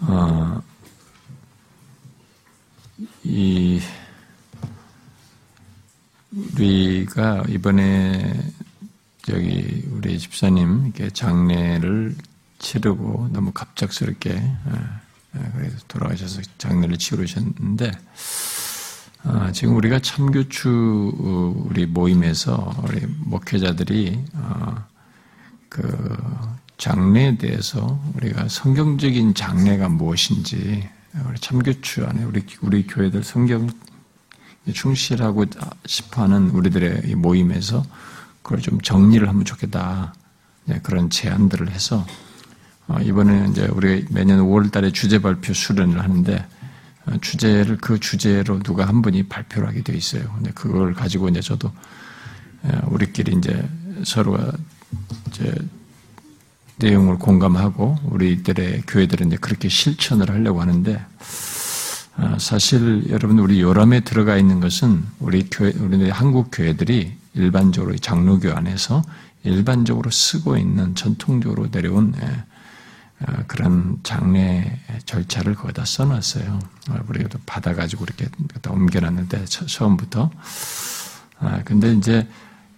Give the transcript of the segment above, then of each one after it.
어, 이 우리가 이번에 저기 우리 집사님 이렇게 장례를 치르고 너무 갑작스럽게 예, 예, 그래서 돌아가셔서 장례를 치르셨는데 아, 지금 우리가 참교추 우리 모임에서 우리 목회자들이 어, 그 장례에 대해서 우리가 성경적인 장례가 무엇인지 우리 참교추 안에 우리 우리 교회들 성경 충실하고 싶어하는 우리들의 모임에서 그걸 좀 정리를 하면 좋겠다 네, 그런 제안들을 해서 어, 이번에 이제 우리 매년 5월달에 주제 발표 수련을 하는데 어, 주제를 그 주제로 누가 한 분이 발표를 하게 돼 있어요. 근데 그걸 가지고 이제 저도 우리끼리 이제 서로가 이제 내용을 공감하고 우리들의 교회들은 이제 그렇게 실천을 하려고 하는데 아, 사실 여러분 우리 요람에 들어가 있는 것은 우리 교회 우리 한국 교회들이 일반적으로 장로교 안에서 일반적으로 쓰고 있는 전통적으로 내려온 예, 아, 그런 장례 절차를 거기다 써놨어요. 아, 우리가 받아가지고 이렇게 옮겨놨는데 처음부터. 근데 이제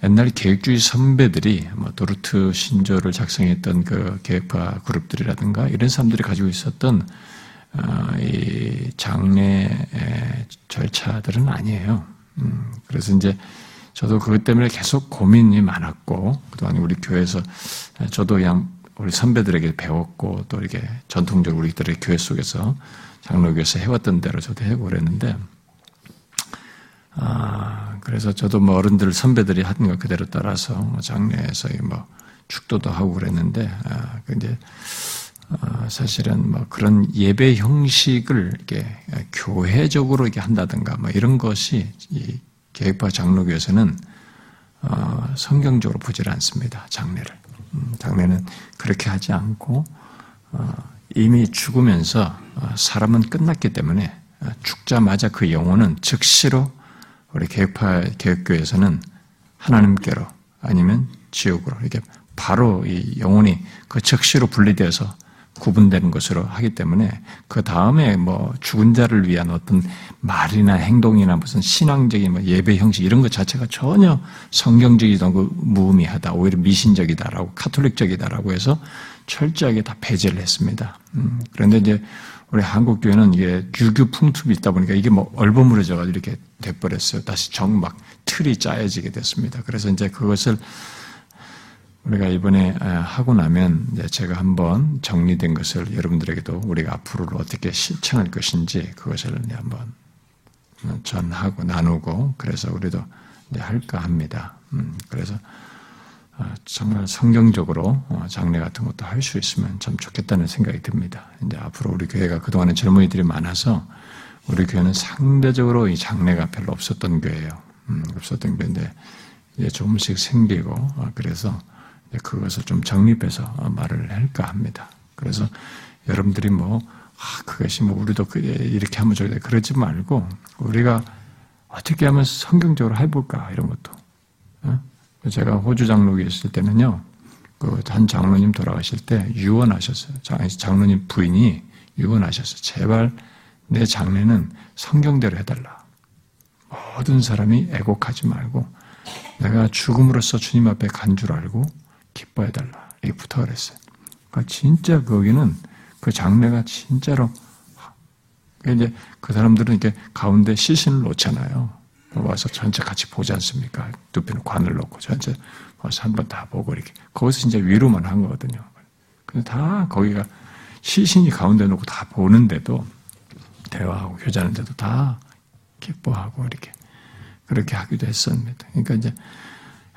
옛날 계획주의 선배들이 뭐 도르트 신조를 작성했던 그 계획파 그룹들이라든가 이런 사람들이 가지고 있었던 어, 이 장례 절차들은 아니에요. 음, 그래서 이제 저도 그것 때문에 계속 고민이 많았고 그동안 우리 교회에서 저도 그냥 우리 선배들에게 배웠고 또 이렇게 전통적으로 우리들의 교회 속에서 장로교에서 해왔던 대로 저도 해고 그랬는데 아, 그래서 저도 뭐 어른들 선배들이 하는 거 그대로 따라서 뭐 장례에서 뭐 축도도 하고 그랬는데, 아, 근데 아, 사실은 뭐 그런 예배 형식을 이렇게 교회적으로 이렇게 한다든가 뭐 이런 것이 이 계획파 장로교에서는 어, 성경적으로 보질 않습니다. 장례를. 음, 장례는 그렇게 하지 않고 어, 이미 죽으면서 어, 사람은 끝났기 때문에 어, 죽자마자 그 영혼은 즉시로 우리 개혁파 개혁교에서는 하나님께로 아니면 지옥으로 이렇게 바로 이 영혼이 그 즉시로 분리되어서 구분되는 것으로 하기 때문에 그 다음에 뭐 죽은 자를 위한 어떤 말이나 행동이나 무슨 신앙적인 뭐 예배 형식 이런 것 자체가 전혀 성경적이고 무의미하다 오히려 미신적이다라고 카톨릭적이다라고 해서 철저하게 다 배제를 했습니다. 음, 그런데 이제 우리 한국 교회는 이게 유교 풍습이 있다 보니까 이게 뭐 얼버무려져 가지고 이렇게 돼버렸어요. 다시 정막 틀이 짜여지게 됐습니다. 그래서 이제 그것을 우리가 이번에 하고 나면 이제 제가 한번 정리된 것을 여러분들에게도 우리가 앞으로 어떻게 실천할 것인지 그것을 이제 한번 전하고 나누고 그래서 우리도 이제 할까 합니다. 음, 그래서 어, 정말 성경적으로 어, 장례 같은 것도 할 수 있으면 참 좋겠다는 생각이 듭니다. 이제 앞으로 우리 교회가 그동안에 젊은이들이 많아서 우리 교회는 상대적으로 이 장례가 별로 없었던 교회예요. 음, 없었던 교회인데 이제 조금씩 생기고 어, 그래서 그것을 좀 정립해서 말을 할까 합니다. 그래서 여러분들이 뭐 아, 그것이 뭐 우리도 이렇게 하면 좋겠다 그러지 말고 우리가 어떻게 하면 성경적으로 해볼까 이런 것도 제가 호주 장로에 있을 때는요, 그 한 장로님 돌아가실 때 유언하셨어요. 장로님 부인이 유언하셨어요. 제발 내 장례는 성경대로 해달라. 모든 사람이 애곡하지 말고 내가 죽음으로써 주님 앞에 간 줄 알고 기뻐해달라. 이렇게 부탁을 했어요. 그러니까 진짜 거기는 그 장례가 진짜로 이제 그 사람들은 이렇게 가운데 시신을 놓잖아요. 와서 전체 같이 보지 않습니까? 두편는 관을 놓고 전체 와서 한 번 다 보고 이렇게 거기서 이제 위로만 한 거거든요. 근데 다 거기가 시신이 가운데 놓고 다 보는데도 대화하고 교제하는데도 다 기뻐하고 이렇게 그렇게 하기도 했습니다. 그러니까 이제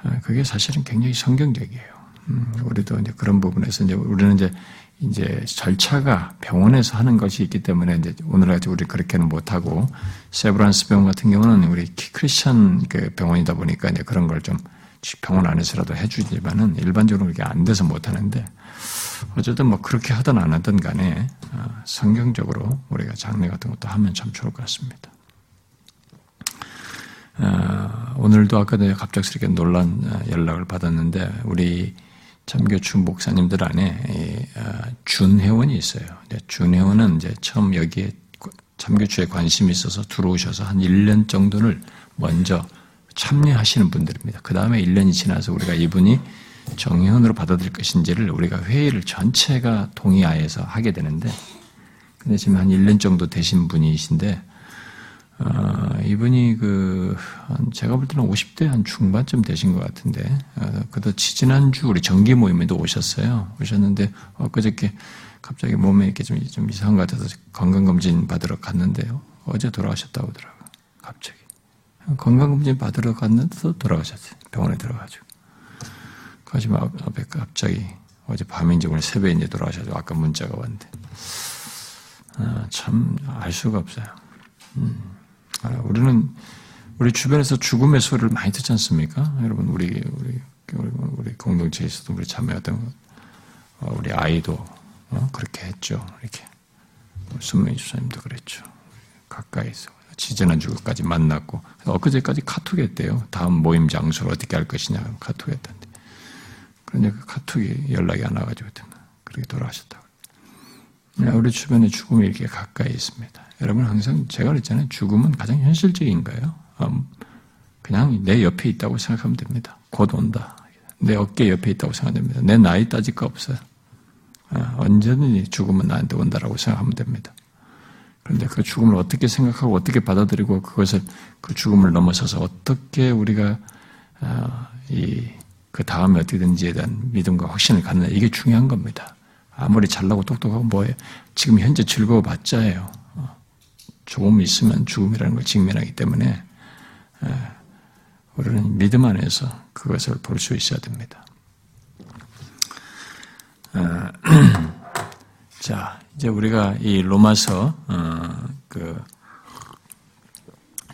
아, 그게 사실은 굉장히 성경적이에요. 음, 우리도 이제 그런 부분에서 이제 우리는 이제 이제 절차가 병원에서 하는 것이 있기 때문에 이제 오늘까지 우리 그렇게는 못하고 세브란스 병원 같은 경우는 우리 크리스천 그 병원이다 보니까 이제 그런 걸 좀 병원 안에서라도 해주지만은 일반적으로 이게 안 돼서 못 하는데 어쨌든 뭐 그렇게 하든 안 하든 간에 어, 성경적으로 우리가 장례 같은 것도 하면 참 좋을 것 같습니다. 어, 오늘도 아까 갑작스럽게 놀란 어, 연락을 받았는데 우리 참교추 목사님들 안에 아, 준회원이 있어요. 준회원은 이제 처음 여기에 참교추에 관심이 있어서 들어오셔서 한 1년 정도를 먼저 참여하시는 분들입니다. 그 다음에 1년이 지나서 우리가 이분이 정회원으로 받아들일 것인지를 우리가 회의를 전체가 동의하에서 하게 되는데, 근데 지금 한 1년 정도 되신 분이신데, 어, 이분이 그, 제가 볼 때는 50대 한 중반쯤 되신 것 같은데, 어, 그도 지지난주 우리 정기 모임에도 오셨어요. 오셨는데, 엊그저께 갑자기 몸에 이렇게 좀, 좀 이상한 것 같아서 건강검진 받으러 갔는데요. 어제 돌아가셨다고 하더라고요. 갑자기. 건강검진 받으러 갔는데도 돌아가셨어요. 병원에 들어가지고. 가지마 앞에 갑자기 어제 밤인지 오늘 새벽인지 돌아가셔서 아까 문자가 왔는데. 아, 참, 알 수가 없어요. 음. 아, 우리는 우리 주변에서 죽음의 소리를 많이 듣지 않습니까? 여러분, 우리, 우리, 우리 공동체에서도 우리 참여했던 어, 우리 아이도 어? 그렇게 했죠. 이렇게. 순명희 주사님도 그랬죠. 가까이서. 지지난 주까지 만났고, 엊그제까지 카톡했대요. 다음 모임 장소를 어떻게 할 것이냐, 카톡했던데. 그런데 그 카톡이 연락이 안 와가지고, 그렇게 돌아가셨다고. 우리 주변에 죽음이 이렇게 가까이 있습니다. 여러분 항상 제가 그랬잖아요. 죽음은 가장 현실적인 거예요. 음, 그냥 내 옆에 있다고 생각하면 됩니다. 곧 온다. 내 어깨 옆에 있다고 생각하면 됩니다. 내 나이 따질 거 없어요. 아, 언제든지 죽음은 나한테 온다라고 생각하면 됩니다. 그런데 그 죽음을 어떻게 생각하고 어떻게 받아들이고 그것을 그 죽음을 넘어서서 어떻게 우리가 아, 이그 다음에 어떻게든지에 대한 믿음과 확신을 갖느냐 이게 중요한 겁니다. 아무리 잘나고 똑똑하고 뭐예요? 지금 현재 즐거워 봤자예요. 조금 있으면 죽음이라는 걸 직면하기 때문에 우리는 믿음 안에서 그것을 볼 수 있어야 됩니다. 자, 이제 우리가 이 로마서 어, 그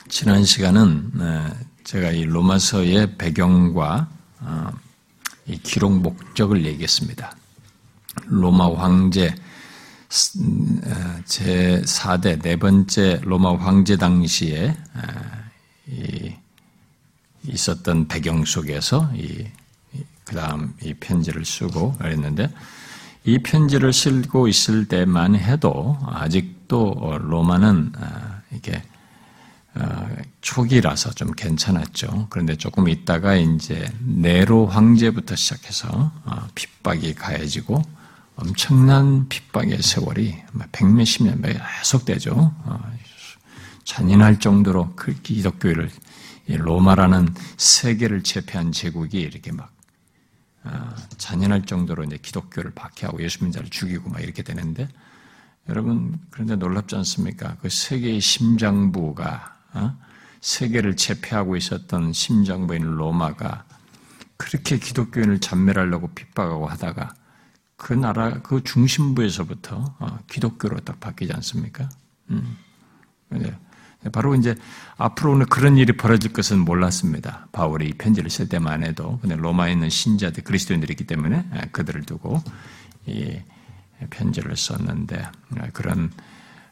지난 시간은 제가 이 로마서의 배경과 어, 이 기록 목적을 얘기했습니다. 로마 황제 제 4대 네 번째 로마 황제 당시에 있었던 배경 속에서 이 그다음 이 편지를 쓰고 그랬는데 이 편지를 쓰고 있을 때만 해도 아직도 로마는 아, 이게 아, 초기라서 좀 괜찮았죠. 그런데 조금 있다가 이제 네로 황제부터 시작해서 아, 핍박이 가해지고 엄청난 핍박의 세월이 백몇십 년 계속되죠. 어, 잔인할 정도로 그 기독교를 로마라는 세계를 제패한 제국이 이렇게 막 어, 잔인할 정도로 이제 기독교를 박해하고 예수 님자를 죽이고 막 이렇게 되는데 여러분 그런데 놀랍지 않습니까? 그 세계의 심장부가 어? 세계를 제패하고 있었던 심장부인 로마가 그렇게 기독교인을 잔멸하려고 핍박하고 하다가 그 나라 그 중심부에서부터 어, 기독교로 딱 바뀌지 않습니까? 음. 네. 바로 이제 앞으로는 그런 일이 벌어질 것은 몰랐습니다. 바울이 이 편지를 쓸 때만 해도 근데 로마에 있는 신자들 그리스도인들이 있기 때문에 예, 그들을 두고 이 편지를 썼는데 예, 그런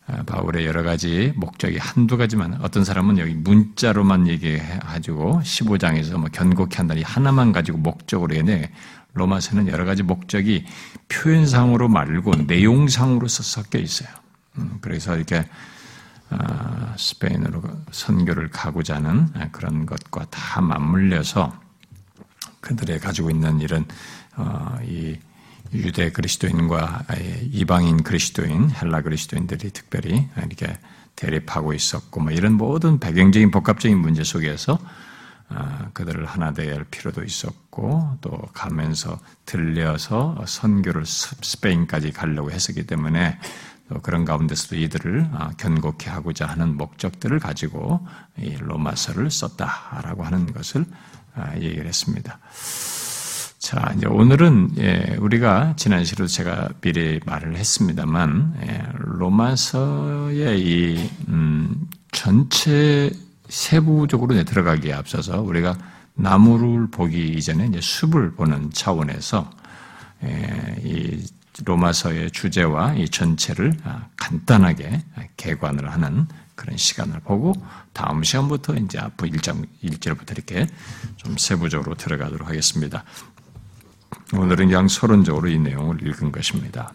어, 바울의 여러 가지 목적이 한두 가지만 어떤 사람은 여기 문자로만 얘기해 가지고 15장에서 뭐 견고케 한다니 하나만 가지고 목적으로 얘네 로마서는 여러 가지 목적이 표현상으로 말고 내용상으로 섞여 있어요. 음, 그래서 이렇게 아, 스페인으로 선교를 가고자 하는 그런 것과 다 맞물려서 그들의 가지고 있는 이런 어, 이 유대 그리스도인과 이방인 그리스도인, 헬라 그리스도인들이 특별히 이렇게 대립하고 있었고, 뭐 이런 모든 배경적인 복합적인 문제 속에서 아, 그들을 하나 되어야 필요도 있었고 또 가면서 들려서 선교를 스페인까지 가려고 했었기 때문에 또 그런 가운데서도 이들을 아, 견고케 하고자 하는 목적들을 가지고 이 로마서를 썼다라고 하는 것을 아, 얘기를 했습니다. 자, 이제 오늘은 예, 우리가 지난 시로 제가 미리 말을 했습니다만 예, 로마서의 이 음, 전체 세부적으로 들어가기에 앞서서 우리가 나무를 보기 이전에 이제 숲을 보는 차원에서 예, 이 로마서의 주제와 이 전체를 아, 간단하게 개관을 하는 그런 시간을 보고 다음 시간부터 이제 앞으로 1장 1절부터 이렇게 좀 세부적으로 들어가도록 하겠습니다. 오늘은 그냥 서론적으로 이 내용을 읽은 것입니다.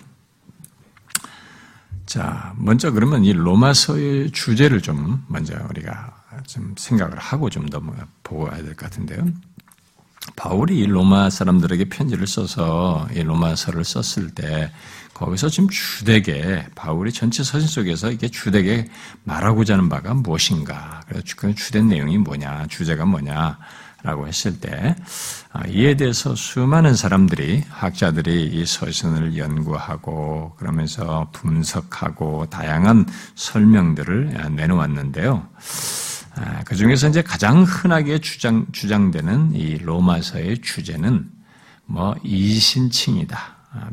자, 먼저 그러면 이 로마서의 주제를 좀 먼저 우리가 좀 생각을 하고 좀 더 보고 가야 될 것 같은데요. 바울이 로마 사람들에게 편지를 써서 이 로마서를 썼을 때 거기서 지금 주되게 바울이 전체 서신 속에서 이게 주되게 말하고자 하는 바가 무엇인가? 그래서 그 주된 내용이 뭐냐? 주제가 뭐냐? 라고 했을 때 아, 이에 대해서 수많은 사람들이 학자들이 이 서신을 연구하고 그러면서 분석하고 다양한 설명들을 내놓았는데요. 아, 그 중에서 이제 가장 흔하게 주장, 주장되는 이 로마서의 주제는 뭐 이신칭이다. 아,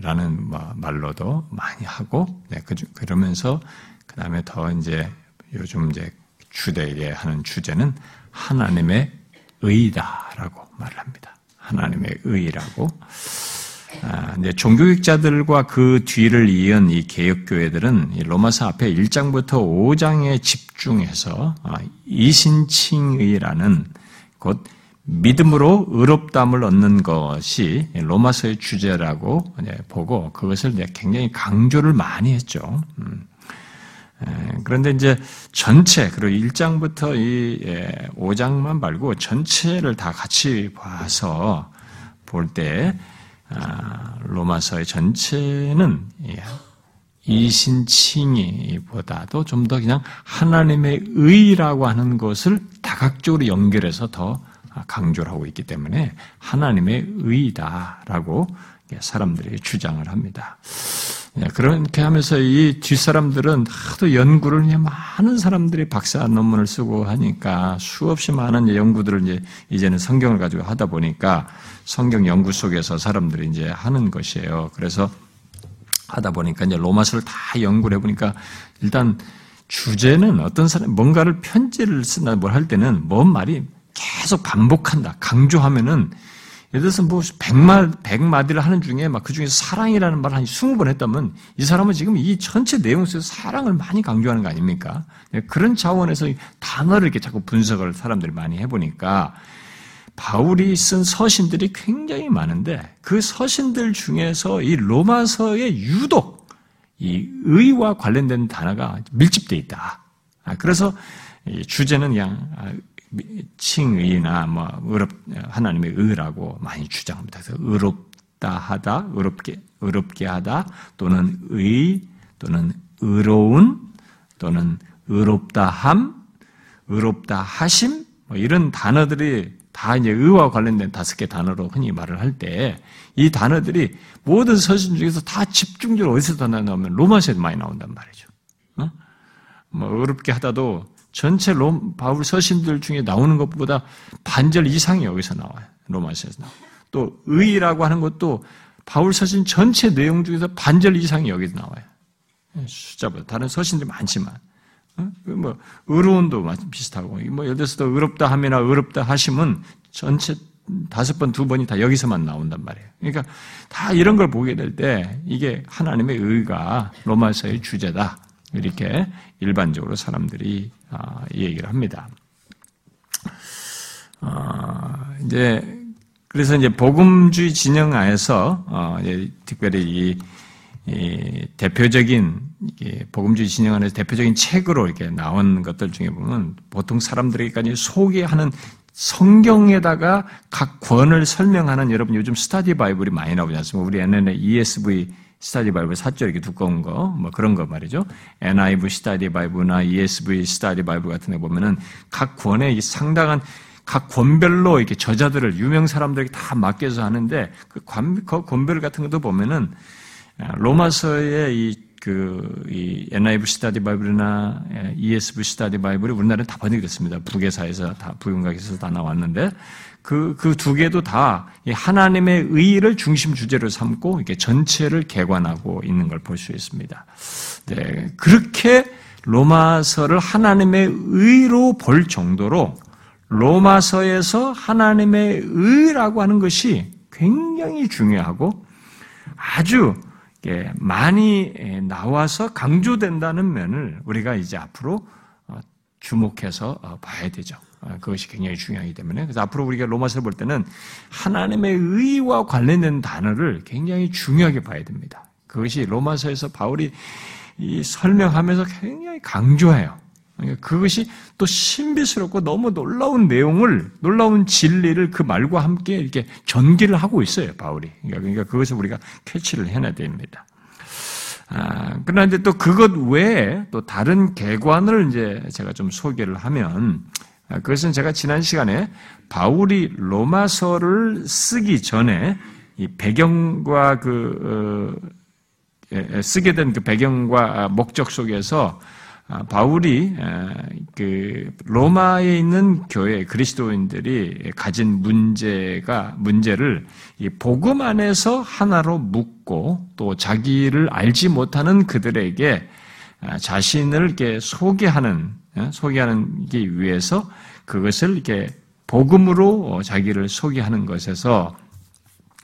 라는 뭐 말로도 많이 하고, 네, 그 그러면서 그 다음에 더 이제 요즘 이제 주되게 하는 주제는 하나님의 의다라고 말을 합니다. 하나님의 의라고. 아, 이제 종교학자들과 그 뒤를 이은 이 개혁교회들은 이 로마서 앞에 1장부터 5장에 집중해서 아, 이신칭의라는 곧 믿음으로 의롭담을 얻는 것이 로마서의 주제라고 보고 그것을 굉장히 강조를 많이 했죠. 음. 그런데 이제 전체 그리고 1장부터 이 5장만 말고 전체를 다 같이 봐서 볼때 아, 로마서의 전체는 이신칭이보다도 좀 더 그냥 하나님의 의라고 하는 것을 다각적으로 연결해서 더 강조를 하고 있기 때문에 하나님의 의다라고 사람들이 주장을 합니다. 예, 그렇게 하면서 이 뒷사람들은 하도 연구를 많은 사람들이 박사 논문을 쓰고 하니까 수없이 많은 연구들을 이제 이제는 성경을 가지고 하다 보니까 성경 연구 속에서 사람들이 이제 하는 것이에요. 그래서 하다 보니까 이제 로마서를 다 연구를 해보니까 일단 주제는 어떤 사람 뭔가를 편지를 쓰나 뭘 할 때는 뭔 말이 계속 반복한다. 강조하면은 예를 들어서 뭐 백마, 백마디를 하는 중에 막 그 중에서 사랑이라는 말을 한 스무 번 했다면 이 사람은 지금 이 전체 내용 속에서 사랑을 많이 강조하는 거 아닙니까? 네, 그런 차원에서 단어를 이렇게 자꾸 분석을 사람들이 많이 해보니까 바울이 쓴 서신들이 굉장히 많은데 그 서신들 중에서 이 로마서에 유독 이 의와 관련된 단어가 밀집되어 있다. 아, 그래서 주제는 그냥 아, 칭의나 뭐 의롭 하나님의 의라고 많이 주장합니다. 그래서 의롭다 하다, 의롭게 의롭게 하다 또는 의 또는 의로운 또는 의롭다 함, 의롭다 하심 뭐 이런 단어들이 다 이제 의와 관련된 다섯 개 단어로 흔히 말을 할 때 이 단어들이 모든 서신 중에서 다 집중적으로 어디서 다 나오면 로마서에 많이 나온단 말이죠. 어? 뭐 어렵게 하다도 전체 롬, 바울 서신들 중에 나오는 것보다 반절 이상이 여기서 나와요. 로마서에서 나와요. 또 의라고 하는 것도 바울 서신 전체 내용 중에서 반절 이상이 여기서 나와요. 숫자보다 다른 서신들 많지만 뭐 의로운도 비슷하고 뭐 들어서 의롭다 함이나 의롭다 하심은 전체 다섯 번, 두 번이 다 여기서만 나온단 말이에요. 그러니까 다 이런 걸 보게 될 때 이게 하나님의 의가 로마서의 주제다. 이렇게 일반적으로 사람들이 아, 이 얘기를 합니다. 어, 이제 그래서 이제 복음주의 진영 안에서 어, 특별히 이, 이 대표적인 복음주의 진영 안에서 대표적인 책으로 이렇게 나온 것들 중에 보면 보통 사람들에게까지 소개하는 성경에다가 각 권을 설명하는 여러분 요즘 스타디 바이블이 많이 나오지 않습니까? 우리 옛날에 ESV Study Bible 사죠 이렇게 두꺼운 거, 뭐 그런 거 말이죠. NIV 스타디 바이블이나 ESV 스타디 바이블 같은 데 보면은 각 권에 상당한 각 권별로 이렇게 저자들을 유명 사람들에게 다 맡겨서 하는데 그 권, 그 권별 같은 것도 보면은 아, 로마서의 이 그, 이 NIV 스타디 바이블이나 ESV 스타디 바이블이 우리나라에 다 번역이 됐습니다. 북외사에서 다, 북영각에서 다 나왔는데, 그, 그 두 개도 다 하나님의 의를 중심 주제로 삼고 이렇게 전체를 개관하고 있는 걸 볼 수 있습니다. 네. 그렇게 로마서를 하나님의 의로 볼 정도로 로마서에서 하나님의 의라고 하는 것이 굉장히 중요하고 아주 많이 나와서 강조된다는 면을 우리가 이제 앞으로 어, 주목해서 어, 봐야 되죠. 아, 그것이 굉장히 중요하기 때문에 그래서 앞으로 우리가 로마서를 볼 때는 하나님의 의와 관련된 단어를 굉장히 중요하게 봐야 됩니다. 그것이 로마서에서 바울이 설명하면서 굉장히 강조해요. 그러니까 그것이 또 신비스럽고 너무 놀라운 내용을 놀라운 진리를 그 말과 함께 이렇게 전기를 하고 있어요 바울이. 그러니까, 그러니까 그것을 우리가 캐치를 해놔야 됩니다. 아, 그런데 또 그것 외에 또 다른 개관을 이제 제가 좀 소개를 하면 아, 그것은 제가 지난 시간에 바울이 로마서를 쓰기 전에 이 배경과 그 어, 쓰게 된 그 배경과 목적 속에서 아, 바울이 그 로마에 있는 교회 그리스도인들이 가진 문제가 문제를 복음 안에서 하나로 묶고 또 자기를 알지 못하는 그들에게 아, 자신을 이렇게 소개하는 어, 소개하는기 위해서 그것을 이렇게 복음으로 자기를 소개하는 것에서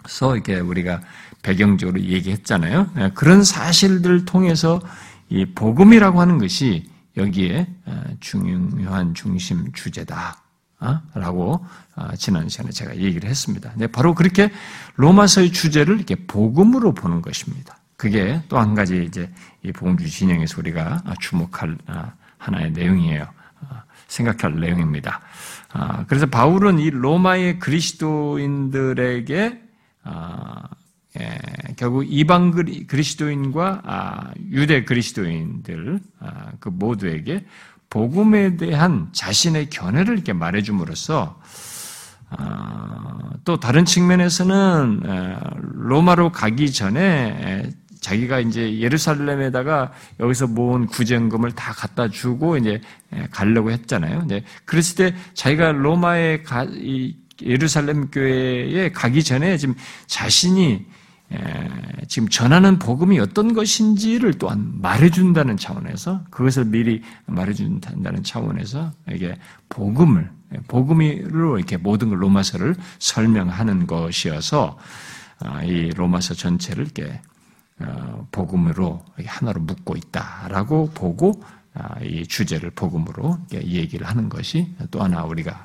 서 이렇게 우리가 배경적으로 얘기했잖아요. 그런 사실들을 통해서 이 복음이라고 하는 것이 여기에 어, 중요한 중심 주제다. 어? 라고 어, 지난 시간에 제가 얘기를 했습니다. 네, 바로 그렇게 로마서의 주제를 이렇게 복음으로 보는 것입니다. 그게 또 한 가지 이제 이 복음주 진영에서 우리가 주목할 하나의 내용이에요. 생각할 내용입니다. 그래서 바울은 이 로마의 그리스도인들에게 예, 결국 이방 그리스도인과 아, 유대 그리스도인들 아, 그 모두에게 복음에 대한 자신의 견해를 이렇게 말해줌으로써 아, 또 다른 측면에서는 로마로 가기 전에 자기가 이제 예루살렘에다가 여기서 모은 구제금을 다 갖다 주고 이제 가려고 했잖아요. 이제 그랬을 때 자기가 로마에 가, 이 예루살렘 교회에 가기 전에 지금 자신이 지금 전하는 복음이 어떤 것인지를 또한 말해준다는 차원에서 그것을 미리 말해준다는 차원에서 이게 복음을 복음으로 이렇게 모든 걸 로마서를 설명하는 것이어서 아, 이 로마서 전체를 이렇게 어, 복음으로 하나로 묶고 있다라고 보고 아, 이 주제를 복음으로 얘기를 하는 것이 또 하나 우리가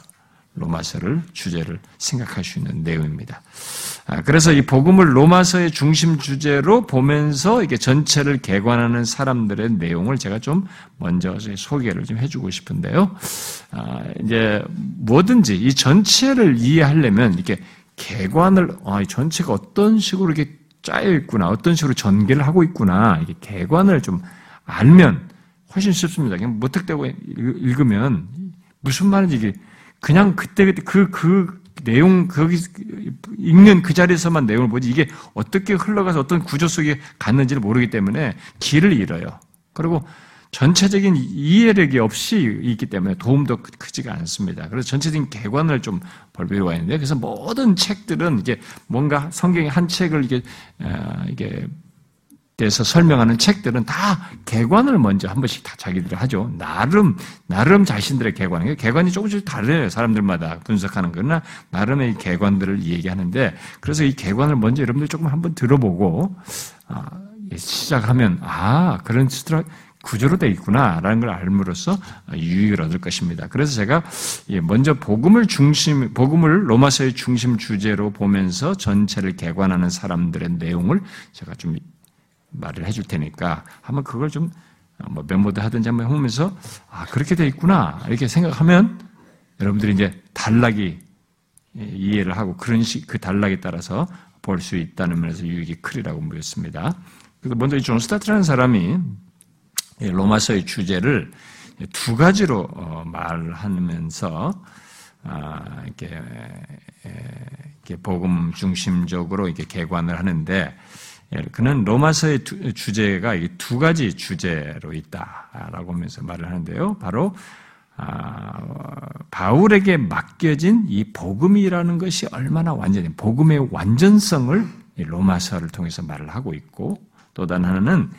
로마서를 주제를 생각할 수 있는 내용입니다. 아, 그래서 이 복음을 로마서의 중심 주제로 보면서 이게 전체를 개관하는 사람들의 내용을 제가 좀 먼저 소개를 좀 해주고 싶은데요. 아, 이제 뭐든지 이 전체를 이해하려면 이렇게 개관을 아, 전체가 어떤 식으로 이렇게 짜여 있구나, 어떤 식으로 전개를 하고 있구나, 이게 개관을 좀 알면 훨씬 쉽습니다. 그냥 무턱대고 읽으면 무슨 말인지 이게 그냥 그때 그때 그, 그 내용, 거기 읽는 그 자리에서만 내용을 보지 이게 어떻게 흘러가서 어떤 구조 속에 갔는지를 모르기 때문에 길을 잃어요. 그리고 전체적인 이해력이 없이 있기 때문에 도움도 크지가 않습니다. 그래서 전체적인 개관을 좀 볼 필요가 있는데, 그래서 모든 책들은 이게 뭔가 성경의 한 책을 이게, 어, 이게 대해서 설명하는 책들은 다 개관을 먼저 한 번씩 다 자기들이 하죠. 나름, 나름 자신들의 개관. 개관이 조금씩 다르요 사람들마다 분석하는 거나 나름의 개관들을 얘기하는데 그래서 이 개관을 먼저 여러분들 조금 한번 들어보고 아, 시작하면 아, 그런 스트라 구조로 되어 있구나라는 걸 알므로써 유익을 얻을 것입니다. 그래서 제가 먼저 복음을 중심, 복음을 로마서의 중심 주제로 보면서 전체를 개관하는 사람들의 내용을 제가 좀 말을 해줄 테니까 한번 그걸 좀 뭐 메모도 하든지 한번 해보면서 아 그렇게 돼 있구나 이렇게 생각하면 여러분들이 이제 단락이 이해를 하고 그런 식 그 단락에 따라서 볼 수 있다는 면에서 유익이 크리라고 보였습니다. 그래서 먼저 이 존 스토트라는 사람이 로마서의 주제를 두 가지로 어, 말하면서 아, 이렇게, 이렇게 복음 중심적으로 이렇게 개관을 하는데 예, 그는 로마서의 주제가 두 가지 주제로 있다라고 하면서 말을 하는데요. 바로 아, 바울에게 맡겨진 이 복음이라는 것이 얼마나 완전히 복음의 완전성을 로마서를 통해서 말을 하고 있고 또 다른 하나는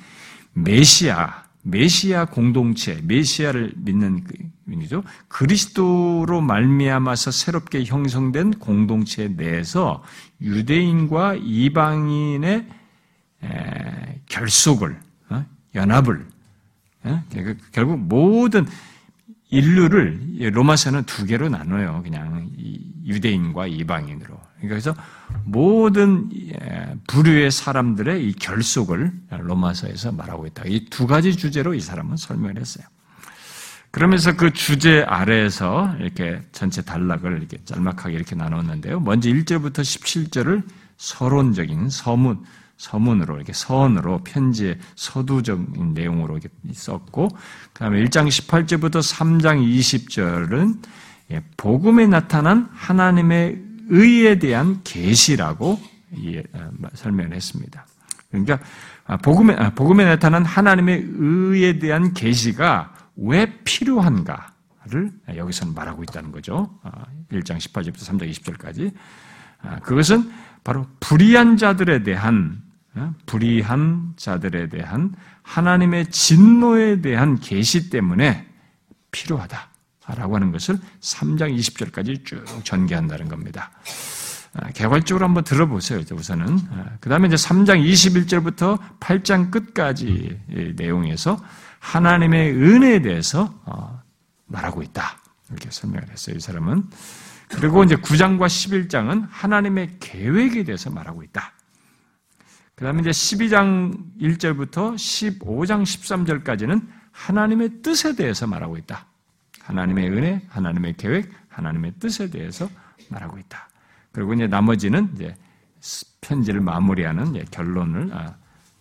메시아 메시아 공동체, 메시아를 믿는 의미죠. 그 그리스도로 말미암아서 새롭게 형성된 공동체 내에서 유대인과 이방인의 결속을 어? 연합을 그 결국 모든 인류를 로마서는 두 개로 나눠요. 그냥 유대인과 이방인으로. 그래서 모든 예, 부류의 사람들의 이 결속을 로마서에서 말하고 있다. 이 두 가지 주제로 이 사람은 설명을 했어요. 그러면서 그 주제 아래에서 이렇게 전체 단락을 이렇게 짤막하게 이렇게 나눴는데요. 먼저 1절부터 17절을 서론적인 서문, 서문으로 이렇게 서원으로 편지의 서두적인 내용으로 썼고, 그 다음에 1장 18절부터 3장 20절은 예, 복음에 나타난 하나님의 의에 대한 계시라고 어, 설명을 했습니다. 그러니까 아, 복음에 아, 복음에 나타난 하나님의 의에 대한 계시가 왜 필요한가를 여기서는 말하고 있다는 거죠. 1장 18절부터 3장 20절까지. 그것은 바로 불의한 자들에 대한 어, 불의한 자들에 대한 하나님의 진노에 대한 계시 때문에 필요하다라고 하는 것을 3장 20절까지 쭉 전개한다는 겁니다. 아, 개괄적으로 한번 들어보세요. 우선은 아, 그 다음에 이제 3장 21절부터 8장 끝까지 내용에서 하나님의 은혜에 대해서 어, 말하고 있다 이렇게 설명을 했어요. 이 사람은 그리고 이제 9장과 11장은 하나님의 계획에 대해서 말하고 있다. 그 다음에 이제 12장 1절부터 15장 13절까지는 하나님의 뜻에 대해서 말하고 있다. 하나님의 은혜, 하나님의 계획, 하나님의 뜻에 대해서 말하고 있다. 그리고 이제 나머지는 이제 편지를 마무리하는 결론을, 아,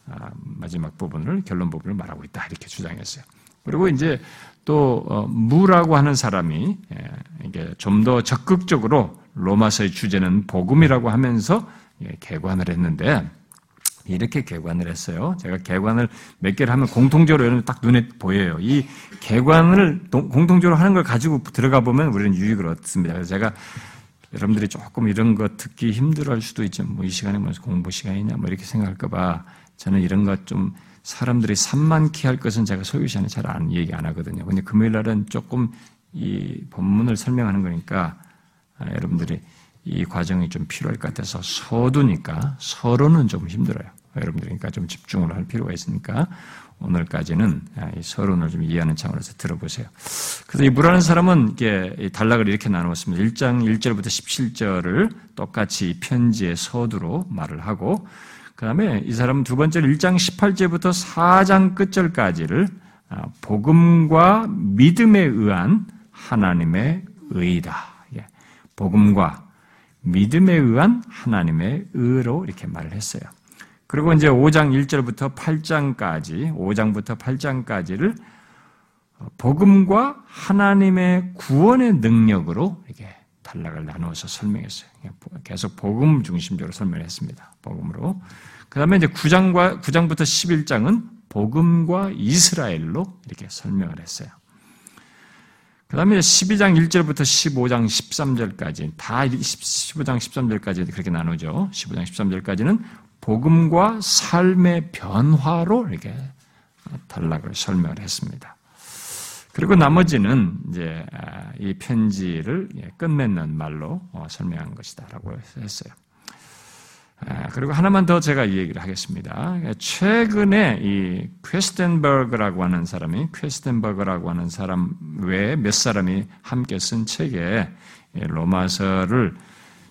아, 마지막 부분을, 결론 부분을 말하고 있다. 이렇게 주장했어요. 그리고 이제 또, 어, 무라고 하는 사람이, 예, 이게 좀 더 적극적으로 로마서의 주제는 복음이라고 하면서 예, 개관을 했는데, 이렇게 개관을 했어요. 제가 개관을 몇 개를 하면 공통적으로 여러분 딱 눈에 보여요. 이 개관을 공통적으로 하는 걸 가지고 들어가 보면 우리는 유익을 얻습니다. 그래서 제가 여러분들이 조금 이런 거 듣기 힘들어 할 수도 있죠. 뭐 이 시간에 무슨 공부 시간이냐 뭐 이렇게 생각할까봐 저는 이런 것 좀 사람들이 산만케 할 것은 제가 소유 시간에 잘 안 얘기 안 하거든요. 근데 금요일 날은 조금 이 본문을 설명하는 거니까 아, 여러분들이 이 과정이 좀 필요할 것 같아서 서두니까 서로는 좀 힘들어요. 여러분들 그러니까 좀 집중을 할 필요가 있으니까 오늘까지는 아, 이 서론을 좀 이해하는 차원에서 들어보세요. 그래서 이 무라는 사람은 이게 단락을 이렇게 나누었습니다. 1장 1절부터 17절을 똑같이 편지의 서두로 말을 하고 그 다음에 이 사람은 두 번째로 1장 18절부터 4장 끝절까지를 아, 복음과 믿음에 의한 하나님의 의다. 예. 복음과 믿음에 의한 하나님의 의로 이렇게 말을 했어요. 그리고 이제 5장 1절부터 8장까지, 5장부터 8장까지를 복음과 하나님의 구원의 능력으로 이렇게 단락을 나누어서 설명했어요. 계속 복음 중심적으로 설명 했습니다. 복음으로. 그 다음에 이제 9장과, 9장부터 11장은 복음과 이스라엘로 이렇게 설명을 했어요. 그 다음에 12장 1절부터 15장 13절까지, 다 15장 13절까지 그렇게 나누죠. 15장 13절까지는 복음과 삶의 변화로 이렇게 단락을 설명을 했습니다. 그리고 나머지는 이제 이 편지를 끝맺는 말로 어, 설명한 것이다라고 했어요. 그리고 하나만 더 제가 이 얘기를 하겠습니다. 최근에 이 퀘스텐버그라고 하는 사람이 퀘스텐버그라고 하는 사람 외에 몇 사람이 함께 쓴 책에 로마서를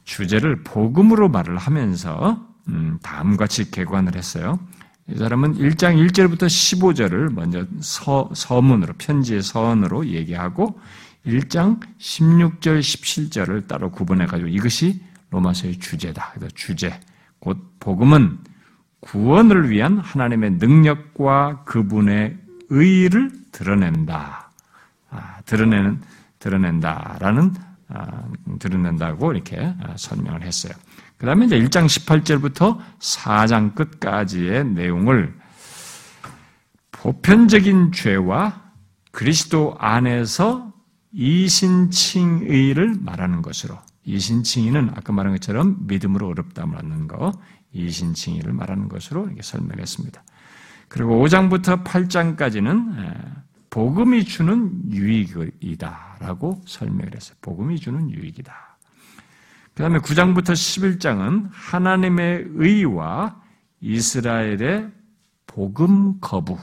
주제를 복음으로 말을 하면서 음, 다음과 같이 개관을 했어요. 이 사람은 1장 1절부터 15절을 먼저 서, 서문으로 편지의 서원으로 얘기하고 1장 16절 17절을 따로 구분해 가지고 이것이 로마서의 주제다. 그래서 주제 곧 복음은 구원을 위한 하나님의 능력과 그분의 의를 드러낸다. 아, 드러내는 드러낸다라는 아, 드러낸다고 이렇게 아, 설명을 했어요. 그 다음에 이제 1장 18절부터 4장 끝까지의 내용을 보편적인 죄와 그리스도 안에서 이신칭의를 말하는 것으로 이신칭의는 아까 말한 것처럼 믿음으로 어렵다 말하는 거 이신칭의를 말하는 것으로 설명했습니다. 그리고 5장부터 8장까지는 복음이 주는 유익이다라고 설명을 했어요. 복음이 주는 유익이다. 그 다음에 9장부터 11장은 하나님의 의와 이스라엘의 복음 거부,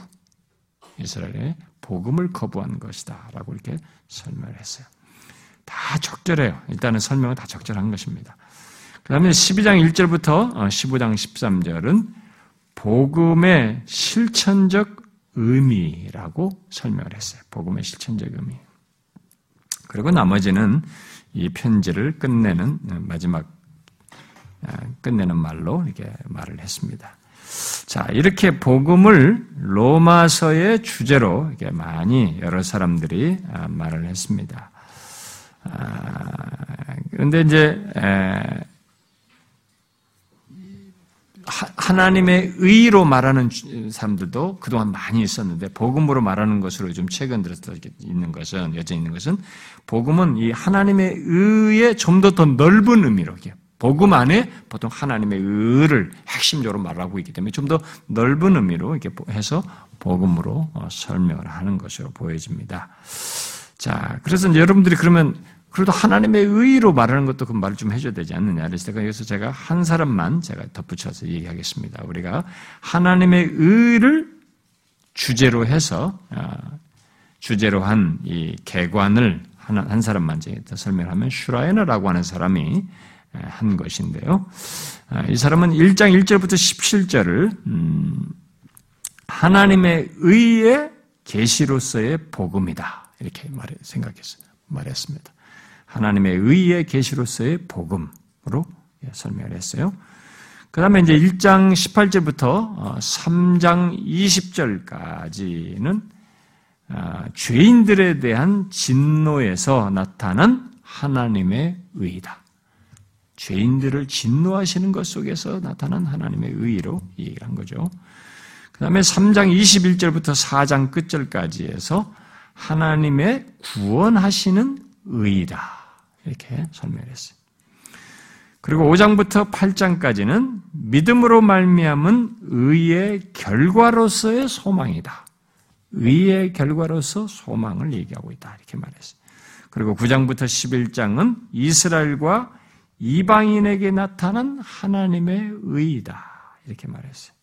이스라엘의 복음을 거부한 것이다. 라고 이렇게 설명을 했어요. 다 적절해요. 일단은 설명은 다 적절한 것입니다. 그 다음에 12장 1절부터 15장 어, 13절은 복음의 실천적 의미라고 설명을 했어요. 복음의 실천적 의미. 그리고 나머지는 이 편지를 끝내는 마지막 아, 끝내는 말로 이렇게 말을 했습니다. 자, 이렇게 복음을 로마서의 주제로 이렇게 많이 여러 사람들이 아, 말을 했습니다. 아, 그런데 이제 하나님의 의로 말하는 사람들도 그동안 많이 있었는데 복음으로 말하는 것으로 좀 최근 들어서 있는 것은 여전히 있는 것은 복음은 이 하나님의 의에 좀 더 더 넓은 의미로 복음 안에 보통 하나님의 의를 핵심적으로 말하고 있기 때문에 좀 더 넓은 의미로 이렇게 해서 복음으로 어, 설명을 하는 것으로 보여집니다. 자, 그래서 여러분들이 그러면 그래도 하나님의 의로 말하는 것도 그 말을 좀 해줘야 되지 않느냐. 그래서 여기서 제가 한 사람만 제가 덧붙여서 얘기하겠습니다. 우리가 하나님의 의를 주제로 해서, 아, 주제로 한 이 개관을 한, 사람만 제가 설명하면 슈라이너라고 하는 사람이 한 것인데요. 아, 이 사람은 1장 1절부터 17절을, 음, 하나님의 의의 계시로서의 복음이다. 이렇게 말해, 생각했어요. 말했습니다. 하나님의 의의 계시로서의 복음으로 예, 설명을 했어요. 그 다음에 이제 1장 18절부터 3장 어, 20절까지는 아, 죄인들에 대한 진노에서 나타난 하나님의 의이다. 죄인들을 진노하시는 것 속에서 나타난 하나님의 의로 얘기를 한 거죠. 그 다음에 3장 21절부터 4장 끝절까지 해서 하나님의 구원하시는 의이다. 이렇게 설명했어요. 그리고 5장부터 8장까지는 믿음으로 말미암은 의의 결과로서의 소망이다. 의의 결과로서 소망을 얘기하고 있다. 이렇게 말했어요. 그리고 9장부터 11장은 이스라엘과 이방인에게 나타난 하나님의 의이다. 이렇게 말했어요.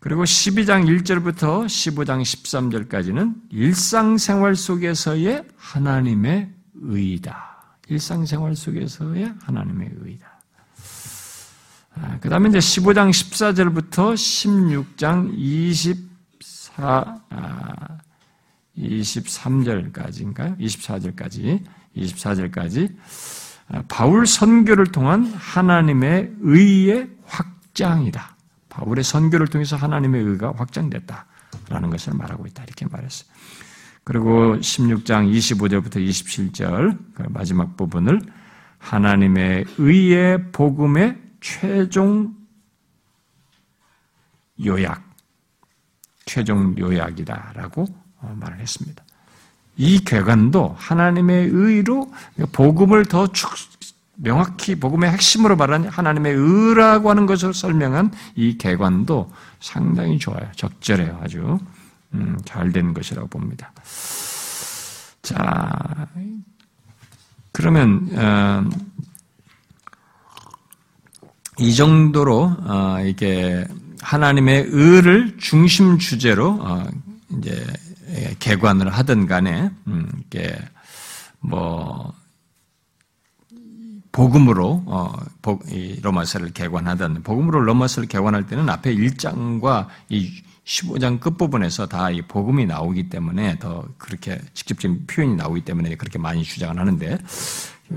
그리고 12장 1절부터 15장 13절까지는 일상생활 속에서의 하나님의 의이다. 일상생활 속에서의 하나님의 의이다. 아, 그 다음에 이제 15장 14절부터 16장 24, 아, 23절까지인가요? 24절까지, 24절까지, 아, 바울 선교를 통한 하나님의 의의 확장이다. 바울의 선교를 통해서 하나님의 의가 확장됐다라는 것을 말하고 있다. 이렇게 말했어요. 그리고 16장 25절부터 27절 그 마지막 부분을 하나님의 의의 복음의 최종 요약, 최종 요약이다라고 어, 말을 했습니다. 이 개관도 하나님의 의로 복음을 더 명확히 복음의 핵심으로 말하는 하나님의 의라고 하는 것을 설명한 이 개관도 상당히 좋아요. 적절해요. 아주. 음, 잘 된 것이라고 봅니다. 자, 그러면 어, 이 정도로 어, 이게 하나님의 의를 중심 주제로 어, 이제 개관을 하든 간에 음, 이게 뭐 복음으로 어, 이 로마서를 개관하든 복음으로 로마서를 개관할 때는 앞에 1장과 이 15장 끝부분에서 다 이 복음이 나오기 때문에 더 그렇게 직접적인 표현이 나오기 때문에 그렇게 많이 주장을 하는데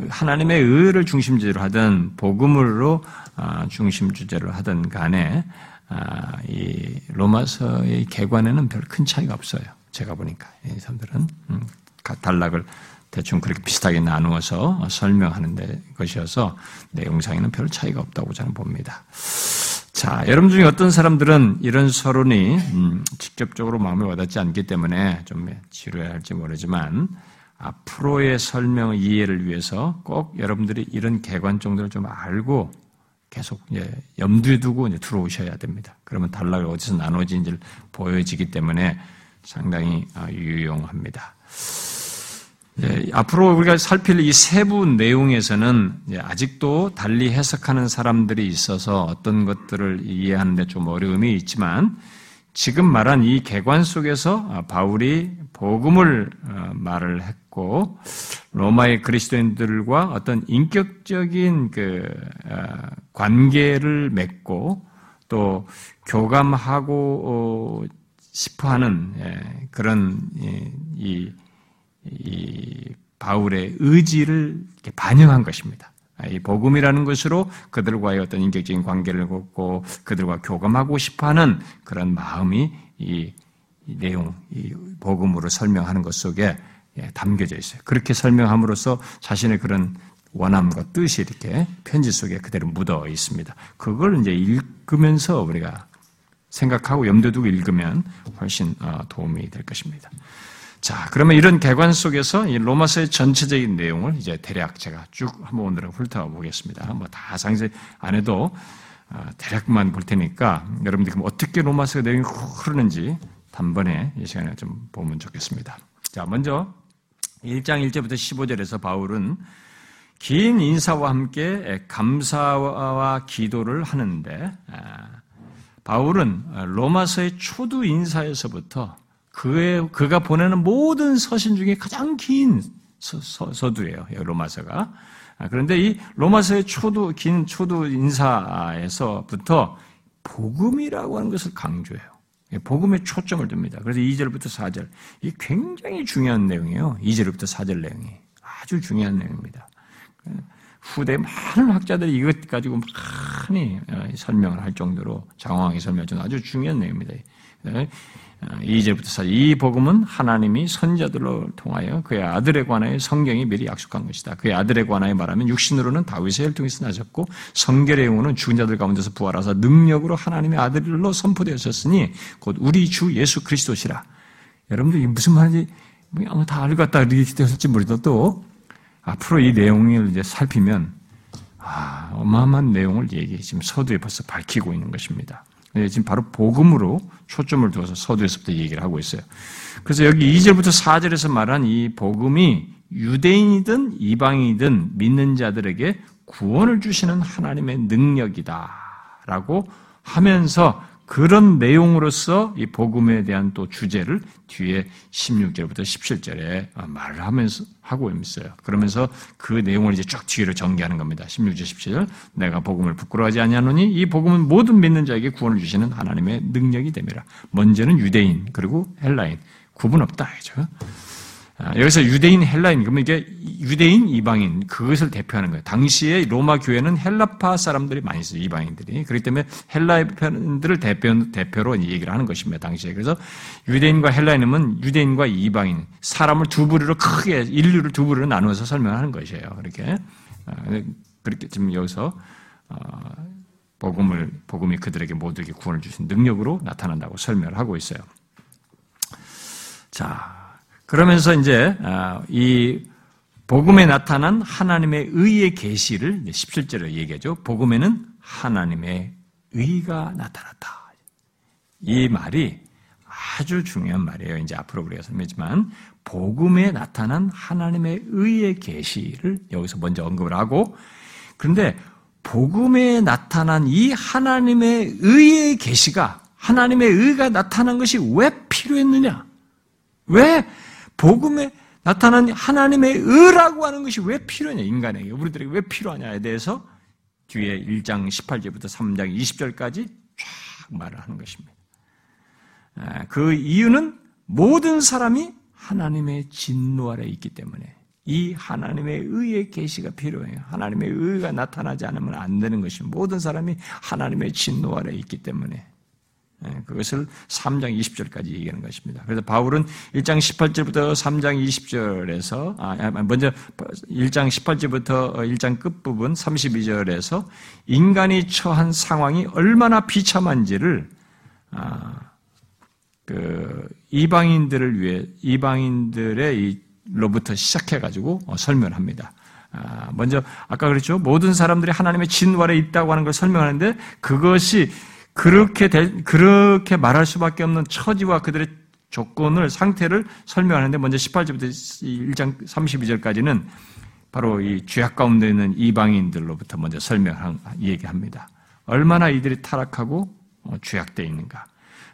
하나님의 의를 중심 주제로 하든 복음으로 아, 중심 주제로 하든 간에 아, 이 로마서의 개관에는 별 큰 차이가 없어요. 제가 보니까 이 사람들은 음, 단락을 대충 그렇게 비슷하게 나누어서 설명하는 것이어서 내용상에는 별 차이가 없다고 저는 봅니다. 자, 여러분 중에 어떤 사람들은 이런 서론이 음, 직접적으로 마음에 와닿지 않기 때문에 좀 지루해 할지 모르지만 앞으로의 설명 이해를 위해서 꼭 여러분들이 이런 개관 정도를 좀 알고 계속 예, 염두에 두고 들어오셔야 됩니다. 그러면 단락이 어디서 나눠진지를 보여지기 때문에 상당히 아, 유용합니다. 예, 앞으로 우리가 살필 이 세부 내용에서는 아직도 달리 해석하는 사람들이 있어서 어떤 것들을 이해하는데 좀 어려움이 있지만 지금 말한 이 개관 속에서 바울이 복음을 어, 말을 했고 로마의 그리스도인들과 어떤 인격적인 그 어, 관계를 맺고 또 교감하고 싶어하는 예, 그런 이, 이 바울의 의지를 반영한 것입니다. 이 복음이라는 것으로 그들과의 어떤 인격적인 관계를 걷고 그들과 교감하고 싶어하는 그런 마음이 이, 이 내용, 이 복음으로 설명하는 것 속에 예, 담겨져 있어요. 그렇게 설명함으로써 자신의 그런 원함과 뜻이 이렇게 편지 속에 그대로 묻어 있습니다. 그걸 이제 읽으면서 우리가 생각하고 염두 두고 읽으면 훨씬 어, 도움이 될 것입니다. 자, 그러면 이런 개관 속에서 이 로마서의 전체적인 내용을 이제 대략 제가 쭉 한번 오늘은 훑어보겠습니다. 뭐 다 상세히 안 해도 어, 대략만 볼 테니까 여러분들이 그럼 어떻게 로마서 내용이 흐르는지 단번에 이 시간에 좀 보면 좋겠습니다. 자, 먼저 1장 1절부터 15절에서 바울은 긴 인사와 함께 감사와 기도를 하는데 아, 바울은 로마서의 초두 인사에서부터 그의, 그가 보내는 모든 서신 중에 가장 긴 서, 두예요 로마서가. 아, 그런데 이 로마서의 초두, 긴 초두 인사에서부터 복음이라고 하는 것을 강조해요. 복음에 초점을 둡니다. 그래서 2절부터 4절. 이 굉장히 중요한 내용이에요. 2절부터 4절 내용이. 아주 중요한 내용입니다. 후대 많은 학자들이 이것 가지고 많이 어, 설명을 할 정도로 장황하게 설명해 아주 중요한 내용입니다. 2절부터 4절. 이 복음은 하나님이 선자들로 통하여 그의 아들에 관하여 성경이 미리 약속한 것이다. 그의 아들에 관하여 말하면 육신으로는 다윗의 혈통에서 나셨고 성결의 영혼은 죽은 자들 가운데서 부활하사 능력으로 하나님의 아들로 선포되었었으니 곧 우리 주 예수 그리스도시라. 여러분들 무슨 말인지 뭐다 알고 갔다 이렇게 되었을지 모르도 앞으로 이 내용을 이제 살피면 아, 어마어마한 내용을 얘기 지금 서두에 벌써 밝히고 있는 것입니다. 네, 지금 바로 복음으로 초점을 두어서 서두에서부터 얘기를 하고 있어요. 그래서 여기 2절부터 4절에서 말한 이 복음이 유대인이든 이방인이든 믿는 자들에게 구원을 주시는 하나님의 능력이다라고 하면서 그런 내용으로서 이 복음에 대한 또 주제를 뒤에 16절부터 17절에 말을 하면서 하고 있어요. 그러면서 그 내용을 이제 쫙 뒤로 전개하는 겁니다. 16절 17절 내가 복음을 부끄러워하지 아니하노니 이 복음은 모든 믿는 자에게 구원을 주시는 하나님의 능력이 됩니다. 먼저는 유대인 그리고 헬라인 구분 없다 이죠. 아, 여기서 유대인, 헬라인, 그러면 이게 유대인, 이방인, 그것을 대표하는 거예요. 당시에 로마 교회는 헬라파 사람들이 많이 있어요, 이방인들이. 그렇기 때문에 헬라인들을 대표, 대표로 얘기를 하는 것입니다, 당시에. 그래서 유대인과 헬라인은 유대인과 이방인, 사람을 두 부류로 크게, 인류를 두 부류로 나누어서 설명하는 것이에요, 그렇게. 아, 그렇게 지금 여기서, 어, 복음을, 복음이 그들에게 모두에게 구원을 주신 능력으로 나타난다고 설명을 하고 있어요. 자, 그러면서 이제 아, 이 복음에 나타난 하나님의 의의 계시를 17절에 얘기하죠. 복음에는 하나님의 의가 나타났다. 이 말이 아주 중요한 말이에요. 이제 앞으로 우리가 설명지만 복음에 나타난 하나님의 의의 계시를 여기서 먼저 언급을 하고 그런데 복음에 나타난 이 하나님의 의의 계시가 하나님의 의가 나타난 것이 왜 필요했느냐? 왜 복음에 나타난 하나님의 의라고 하는 것이 왜 필요하냐, 인간에게. 우리들에게 왜 필요하냐에 대해서 뒤에 1장 18절부터 3장 20절까지 쫙 말을 하는 것입니다. 아, 그 이유는 모든 사람이 하나님의 진노 아래 있기 때문에 이 하나님의 의의 계시가 필요해요. 하나님의 의가 나타나지 않으면 안 되는 것이 모든 사람이 하나님의 진노 아래 있기 때문에 예, 그것을 3장 20절까지 얘기하는 것입니다. 그래서 바울은 1장 18절부터 3장 20절에서, 아, 아, 먼저 1장 18절부터 1장 끝부분 32절에서 인간이 처한 상황이 얼마나 비참한지를, 아, 그, 이방인들을 위해, 이방인들의 로부터 시작해 가지고 어, 설명을 합니다. 아, 먼저, 아까 그랬죠. 모든 사람들이 하나님의 진화에 있다고 하는 걸 설명하는데 그것이 그렇게 될, 그렇게 말할 수밖에 없는 처지와 그들의 조건을, 상태를 설명하는데 먼저 18절부터 1장 32절까지는 바로 이 죄악 가운데 있는 이방인들로부터 먼저 설명, 얘기합니다. 얼마나 이들이 타락하고 어, 죄악되어 있는가.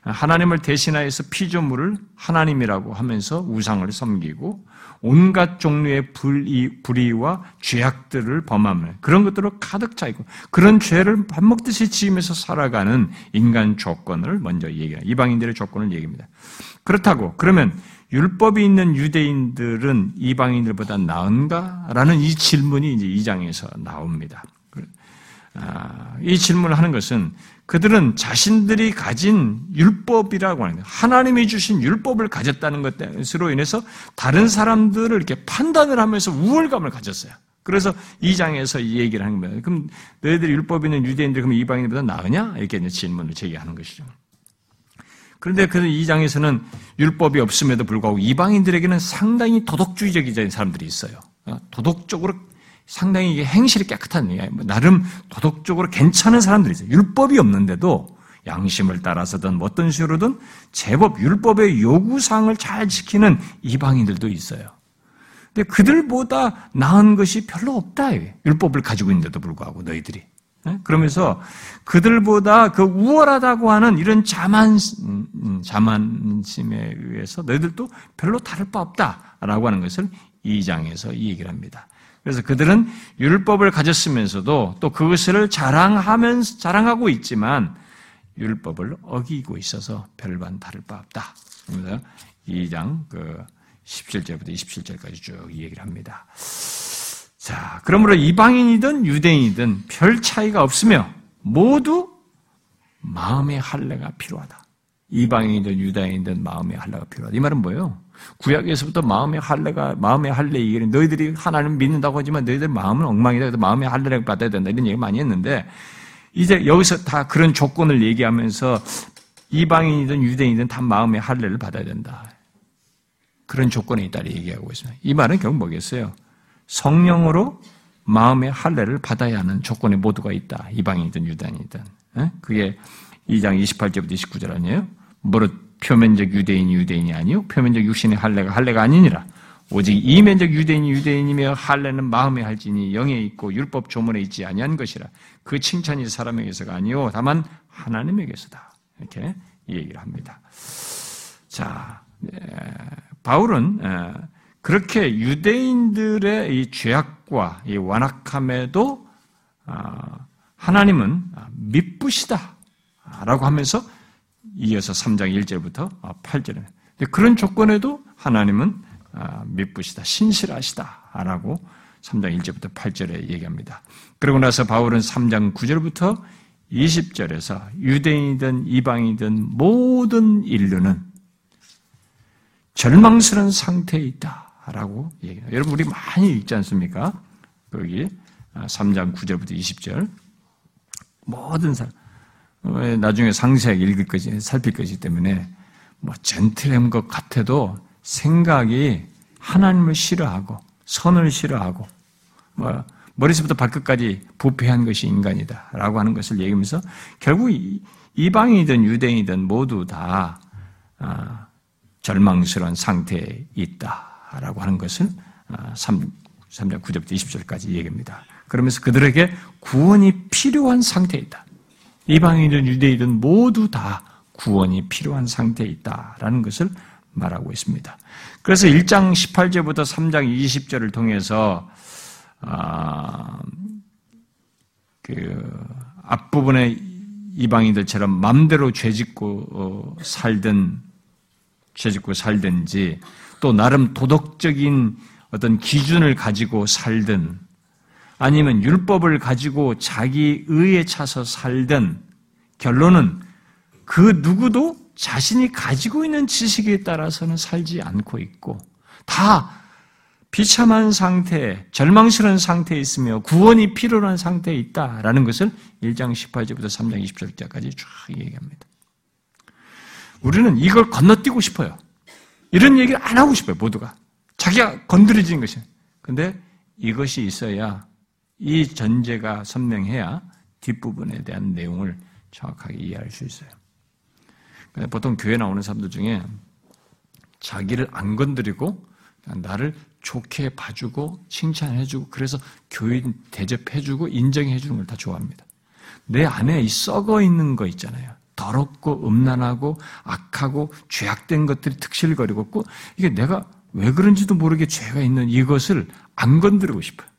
하나님을 대신하여서 피조물을 하나님이라고 하면서 우상을 섬기고 온갖 종류의 불의, 불의와 죄악들을 범하면 그런 것들로 가득 차 있고 그런 죄를 밥 먹듯이 지으면서 살아가는 인간 조건을 먼저 얘기해요. 이방인들의 조건을 얘기합니다. 그렇다고 그러면 율법이 있는 유대인들은 이방인들보다 나은가? 라는 이 질문이 이제 이 장에서 나옵니다. 아, 이 질문을 하는 것은 그들은 자신들이 가진 율법이라고 하는 하나님이 주신 율법을 가졌다는 것으로 인해서 다른 사람들을 이렇게 판단을 하면서 우월감을 가졌어요. 그래서 이 장에서 이 얘기를 하는 거예요. 그럼 너희들이 율법 있는 유대인들 그럼 이방인들보다 나으냐? 이렇게 질문을 제기하는 것이죠. 그런데 그 이 장에서는 율법이 없음에도 불구하고 이방인들에게는 상당히 도덕주의적인 사람들이 있어요. 어, 도덕적으로 상당히 행실이 깨끗한, 뭐 나름 도덕적으로 괜찮은 사람들이 있어요. 율법이 없는데도 양심을 따라서든 뭐 어떤 식으로든 제법 율법의 요구사항을 잘 지키는 이방인들도 있어요. 근데 그들보다 나은 것이 별로 없다. 율법을 가지고 있는데도 불구하고 너희들이. 예? 그러면서 그들보다 그 우월하다고 하는 이런 자만, 음, 음, 자만심에 의해서 너희들도 별로 다를 바 없다라고 하는 것을 이 장에서 이 얘기를 합니다. 그래서 그들은 율법을 가졌으면서도 또 그것을 자랑하면서, 자랑하고 있지만 율법을 어기고 있어서 별반 다를 바 없다. 그래서 2장 그 17절부터 27절까지 쭉 얘기를 합니다. 자, 그러므로 이방인이든 유대인이든 별 차이가 없으며 모두 마음의 할례가 필요하다. 이방인이든 유다인이든 마음의 할례가 필요하다. 이 말은 뭐예요? 구약에서부터 마음의 할례가 마음의 할례 얘기는 너희들이 하나님 믿는다고 하지만 너희들 마음은 엉망이다. 그래서 마음의 할례를 받아야 된다. 이런 얘기 많이 했는데 이제 여기서 다 그런 조건을 얘기하면서 이방인이든 유대인이든 다 마음의 할례를 받아야 된다. 그런 조건에 있다 얘기하고 있습니다. 이 말은 결국 뭐겠어요? 성령으로 마음의 할례를 받아야 하는 조건에 모두가 있다. 이방인이든 유대인이든. 그게 2장 28절부터 29절 아니에요? 무릇 표면적 유대인이 유대인이 아니요 표면적 육신의 할례가 할례가 아니니라. 오직 이면적 유대인이 유대인이며 할례는 마음에 할지니 영에 있고 율법 조문에 있지 아니한 것이라. 그 칭찬이 사람에게서가 아니요 다만 하나님에게서다. 이렇게 얘기를 합니다. 자, 바울은 그렇게 유대인들의 이 죄악과 이 완악함에도 아, 하나님은 미쁘시다라고 하면서 이어서 3장 1절부터 8절에 그런 조건에도 하나님은 아, 미쁘시다, 신실하시다라고 3장 1절부터 8절에 얘기합니다. 그러고 나서 바울은 3장 9절부터 20절에서 유대인이든 이방이든 모든 인류는 절망스러운 상태에 있다. 라고 얘기해요. 여러분, 우리 많이 읽지 않습니까? 거기 3장 9절부터 20절. 모든 사람. 나중에 상세하게 읽을 것이, 살필 것이기 때문에 뭐 젠틀한 것 같아도 생각이 하나님을 싫어하고 선을 싫어하고 뭐 머리서부터 발끝까지 부패한 것이 인간이다 라고 하는 것을 얘기하면서 결국 이방이든 유대인이든 모두 다 아, 절망스러운 상태에 있다라고 하는 것을 3, 아, 3장 9절부터 20절까지 얘기합니다. 그러면서 그들에게 구원이 필요한 상태에 있다. 이방인이든 유대인이든 모두 다 구원이 필요한 상태에 있다라는 것을 말하고 있습니다. 그래서 1장 18절부터 3장 20절을 통해서 아, 그 앞부분에 이방인들처럼 맘대로 죄짓고 어, 살든 죄짓고 살든지 또 나름 도덕적인 어떤 기준을 가지고 살든 아니면 율법을 가지고 자기 의에 차서 살든 결론은 그 누구도 자신이 가지고 있는 지식에 따라서는 살지 않고 있고 다 비참한 상태, 절망스러운 상태에 있으며 구원이 필요한 상태에 있다라는 것을 1장 18절부터 3장 20절까지 쫙 얘기합니다. 우리는 이걸 건너뛰고 싶어요. 이런 얘기를 안 하고 싶어요, 모두가. 자기가 건드려지는 것이에요. 근데 이것이 있어야 이 전제가 선명해야 뒷부분에 대한 내용을 정확하게 이해할 수 있어요. 보통 교회 나오는 사람들 중에 자기를 안 건드리고 나를 좋게 봐주고 칭찬해주고 그래서 교인 대접해주고 인정해주는 걸 다 좋아합니다. 내 안에 이 썩어 있는 거 있잖아요. 더럽고 음란하고 악하고 죄악된 것들이 특실거리고 이게 내가 왜 그런지도 모르게 죄가 있는 이것을 안 건드리고 싶어요.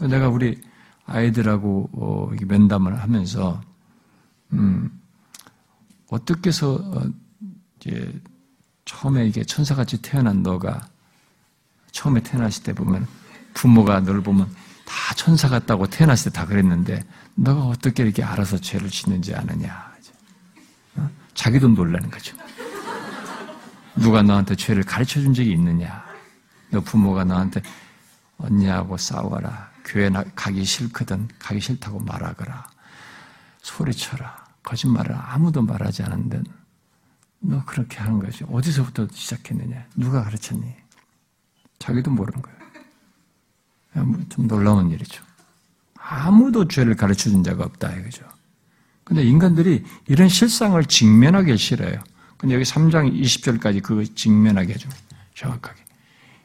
내가 우리 아이들하고 어, 면담을 하면서 음, 어떻게 해서 어, 이제 처음에 이게 천사같이 태어난 너가 처음에 태어났을 때 보면 부모가 널 보면 다 천사 같다고 태어났을 때 다 그랬는데 너가 어떻게 이렇게 알아서 죄를 짓는지 아느냐. 어? 자기도 놀라는 거죠. 누가 너한테 죄를 가르쳐 준 적이 있느냐. 너 부모가 너한테 언니하고 싸워라. 교회 가기 싫거든. 가기 싫다고 말하거라. 소리쳐라. 거짓말을 아무도 말하지 않는데 너 그렇게 하는 거지. 어디서부터 시작했느냐. 누가 가르쳤니? 자기도 모르는 거예요. 좀 놀라운 일이죠. 아무도 죄를 가르쳐 준 자가 없다 이거죠. 근데 인간들이 이런 실상을 직면하기 싫어요. 근데 여기 3장 20절까지 그거 직면하게 해줘. 정확하게.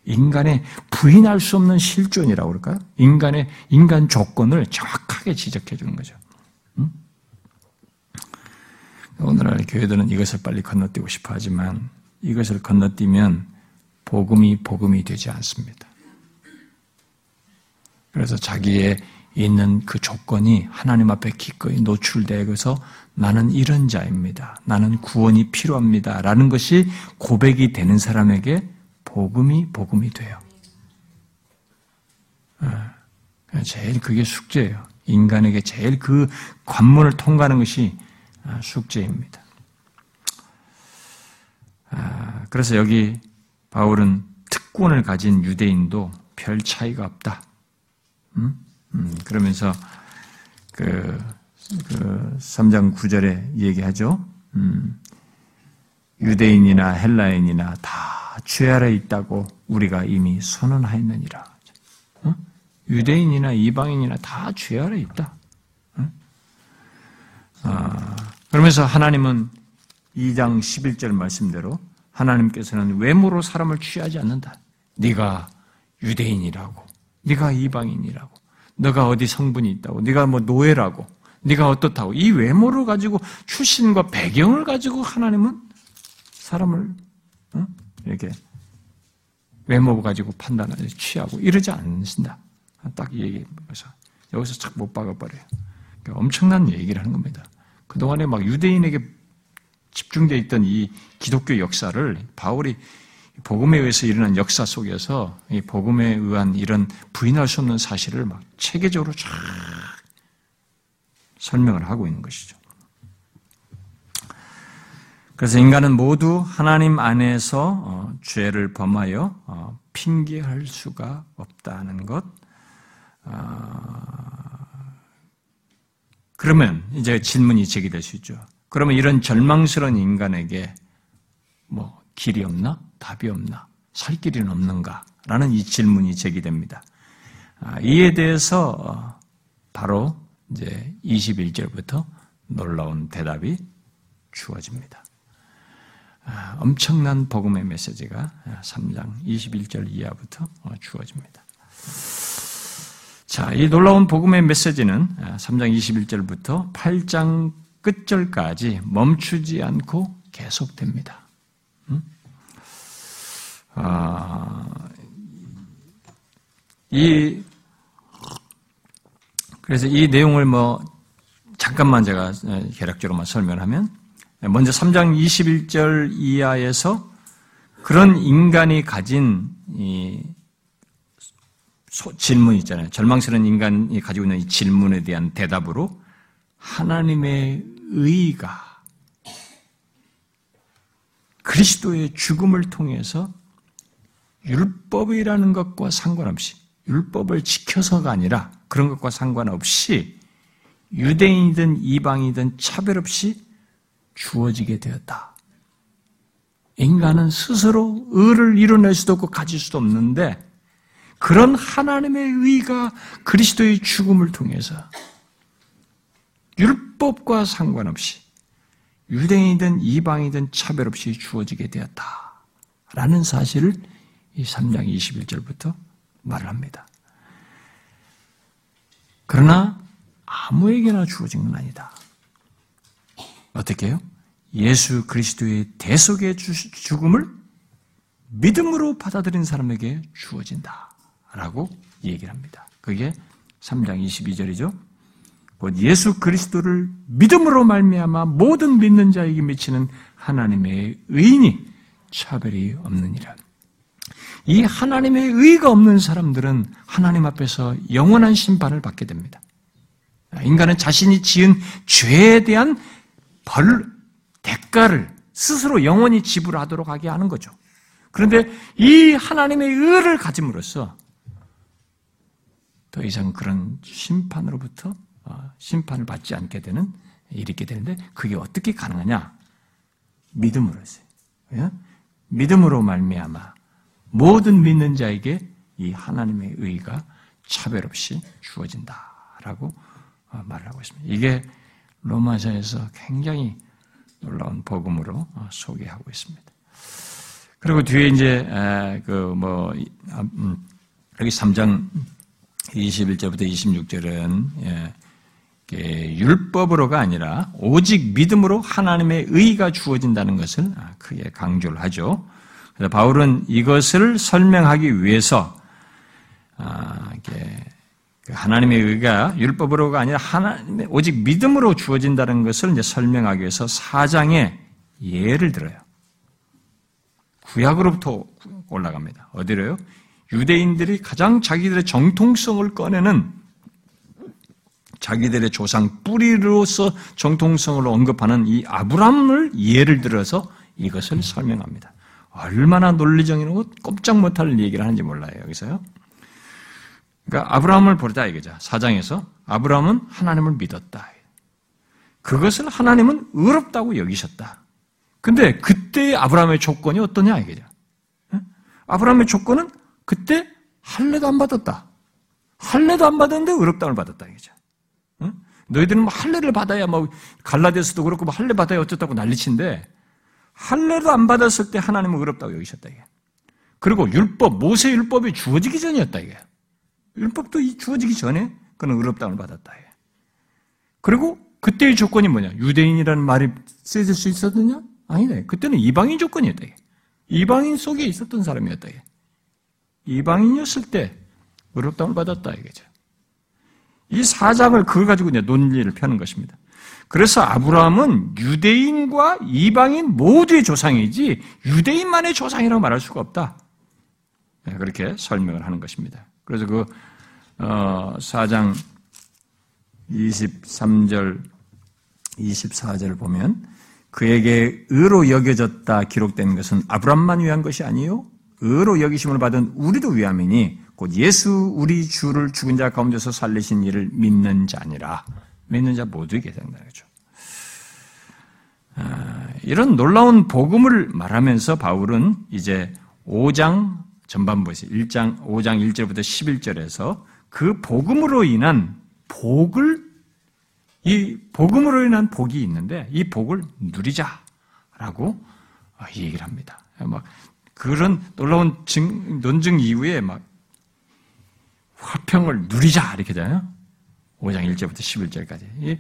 인간의 부인할 수 없는 실존이라고 그럴까요? 인간의, 인간 조건을 정확하게 지적해 주는 거죠. 응? 오늘날 교회들은 이것을 빨리 건너뛰고 싶어 하지만 이것을 건너뛰면 복음이 복음이 되지 않습니다. 그래서 자기의 있는 그 조건이 하나님 앞에 기꺼이 노출되어서 나는 이런 자입니다. 나는 구원이 필요합니다. 라는 것이 고백이 되는 사람에게 복음이 복음이 돼요. 예. 제일 그게 숙제예요. 인간에게 제일 그 관문을 통과하는 것이 아, 숙제입니다. 아, 그래서 여기 바울은 특권을 가진 유대인도 별 차이가 없다. 음? 음, 그러면서 그, 그 3장 9절에 얘기하죠. 음, 유대인이나 헬라인이나 다 죄 아래 있다고 우리가 이미 선언하였느니라. 어? 유대인이나 이방인이나 다 죄 아래 있다. 어? 아, 그러면서 하나님은 2장 11절 말씀대로 하나님께서는 외모로 사람을 취하지 않는다. 네가 유대인이라고, 네가 이방인이라고, 네가 어디 성분이 있다고, 네가 뭐 노예라고, 네가 어떻다고 이 외모를 가지고 출신과 배경을 가지고 하나님은 사람을 어? 이렇게 외모 가지고 판단하지 취하고 이러지 않으신다. 딱 얘기해서 여기서 착 못 박아버려요. 그러니까 엄청난 얘기를 하는 겁니다. 그동안에 막 유대인에게 집중되어 있던 이 기독교 역사를 바울이 복음에 의해서 일어난 역사 속에서 이 복음에 의한 이런 부인할 수 없는 사실을 막 체계적으로 쫙 설명을 하고 있는 것이죠. 그래서 인간은 모두 하나님 안에서 어, 죄를 범하여 어, 핑계할 수가 없다는 것. 아, 그러면 이제 질문이 제기될 수 있죠. 그러면 이런 절망스러운 인간에게 뭐 길이 없나? 답이 없나? 살 길이는 없는가? 라는 이 질문이 제기됩니다. 아, 이에 대해서 어, 바로 이제 21절부터 놀라운 대답이 주어집니다. 아, 엄청난 복음의 메시지가 3장 21절 이하부터 어, 주어집니다. 자, 이 놀라운 복음의 메시지는 3장 21절부터 8장 끝절까지 멈추지 않고 계속됩니다. 음? 아, 이 그래서 이 내용을 뭐 잠깐만 제가 개략적으로만 설명하면 먼저 3장 21절 이하에서 그런 인간이 가진 이 질문 있잖아요. 절망스러운 인간이 가지고 있는 이 질문에 대한 대답으로 하나님의 의가 그리스도의 죽음을 통해서 율법이라는 것과 상관없이 율법을 지켜서가 아니라 그런 것과 상관없이 유대인이든 이방이든 차별 없이 주어지게 되었다. 인간은 스스로 의를 이뤄낼 수도 없고 가질 수도 없는데 그런 하나님의 의가 그리스도의 죽음을 통해서 율법과 상관없이 유대인이든 이방이든 차별 없이 주어지게 되었다. 라는 사실을 이 3장 21절부터 말을 합니다. 그러나 아무에게나 주어진 건 아니다. 어떻게 해요? 예수 그리스도의 대속의 죽음을 믿음으로 받아들인 사람에게 주어진다. 라고 얘기를 합니다. 그게 3장 22절이죠. 곧 예수 그리스도를 믿음으로 말미암아 모든 믿는 자에게 미치는 하나님의 의인이 차별이 없느니라. 이 하나님의 의가 없는 사람들은 하나님 앞에서 영원한 심판을 받게 됩니다. 인간은 자신이 지은 죄에 대한 벌, 대가를 스스로 영원히 지불하도록 하게 하는 거죠. 그런데 이 하나님의 의를 가짐으로써 더 이상 그런 심판으로부터 어, 심판을 받지 않게 되는 일이 있게 되는데 그게 어떻게 가능하냐? 믿음으로서 예? 믿음으로 말미암아 모든 믿는 자에게 이 하나님의 의가 차별 없이 주어진다라고 어, 말을 하고 있습니다. 이게 로마서에서 굉장히 놀라운 복음으로 어, 소개하고 있습니다. 그리고 뒤에 이제 그뭐 아, 음, 여기 3장 21절부터 26절은 예, 율법으로가 아니라 오직 믿음으로 하나님의 의가 주어진다는 것을 아, 크게 강조를 하죠. 바울은 이것을 설명하기 위해서 아, 그 하나님의 의가 율법으로가 아니라 하나님의 오직 믿음으로 주어진다는 것을 이제 설명하기 위해서 사장의 예를 들어요. 구약으로부터 올라갑니다. 어디로요? 유대인들이 가장 자기들의 정통성을 꺼내는 자기들의 조상 뿌리로서 정통성을 언급하는 이 아브람을 예를 들어서 이것을 설명합니다. 얼마나 논리적이고 꼼짝 못할 얘기를 하는지 몰라요, 여기서요. 그러니까 아브라함을 보다 이거죠. 사장에서 아브라함은 하나님을 믿었다. 그것을 하나님은 의롭다고 여기셨다. 근데 그때의 아브라함의 조건이 어떠냐 이거죠. 아브라함의 조건은 그때 할례도 안 받았다. 할례도 안 받았는데 의롭다을 받았다 이거죠. 너희들은 뭐 할례를 받아야 뭐 갈라데스도 그렇고 뭐 할례 받아야 어쩌다고 난리친데 할례도 안 받았을 때 하나님은 의롭다고 여기셨다 이게. 그리고 율법 모세 율법이 주어지기 전이었다 이게. 율법도 주어지기 전에 그는 의롭다을 받았다. 그리고 그때의 조건이 뭐냐? 유대인이라는 말이 쓰여질 수 있었느냐? 아니네. 그때는 이방인 조건이었다. 이방인 속에 있었던 사람이었다. 이방인이었을 때 의롭다을 받았다 이거죠. 이 사장을 그걸 가지고 이제 논리를 펴는 것입니다. 그래서 아브라함은 유대인과 이방인 모두의 조상이지 유대인만의 조상이라고 말할 수가 없다. 네, 그렇게 설명을 하는 것입니다. 그래서 그 어, 4장 23절, 24절 을 보면 그에게 의로 여겨졌다 기록된 것은 아브람만 위한 것이 아니요 의로 여기심을 받은 우리도 위함이니 곧 예수 우리 주를 죽은 자 가운데서 살리신 이를 믿는 자니라. 믿는 자 모두에게 된다 거죠. 아, 이런 놀라운 복음을 말하면서 바울은 이제 5장 전반부에서 1장 5장 1절부터 11절에서 그 복음으로 인한 복을 이 복음으로 인한 복이 있는데 이 복을 누리자라고 얘기를 합니다. 막 그런 놀라운 증, 논증 이후에 막 화평을 누리자 이렇게 되잖아요. 5장 1절부터 11절까지.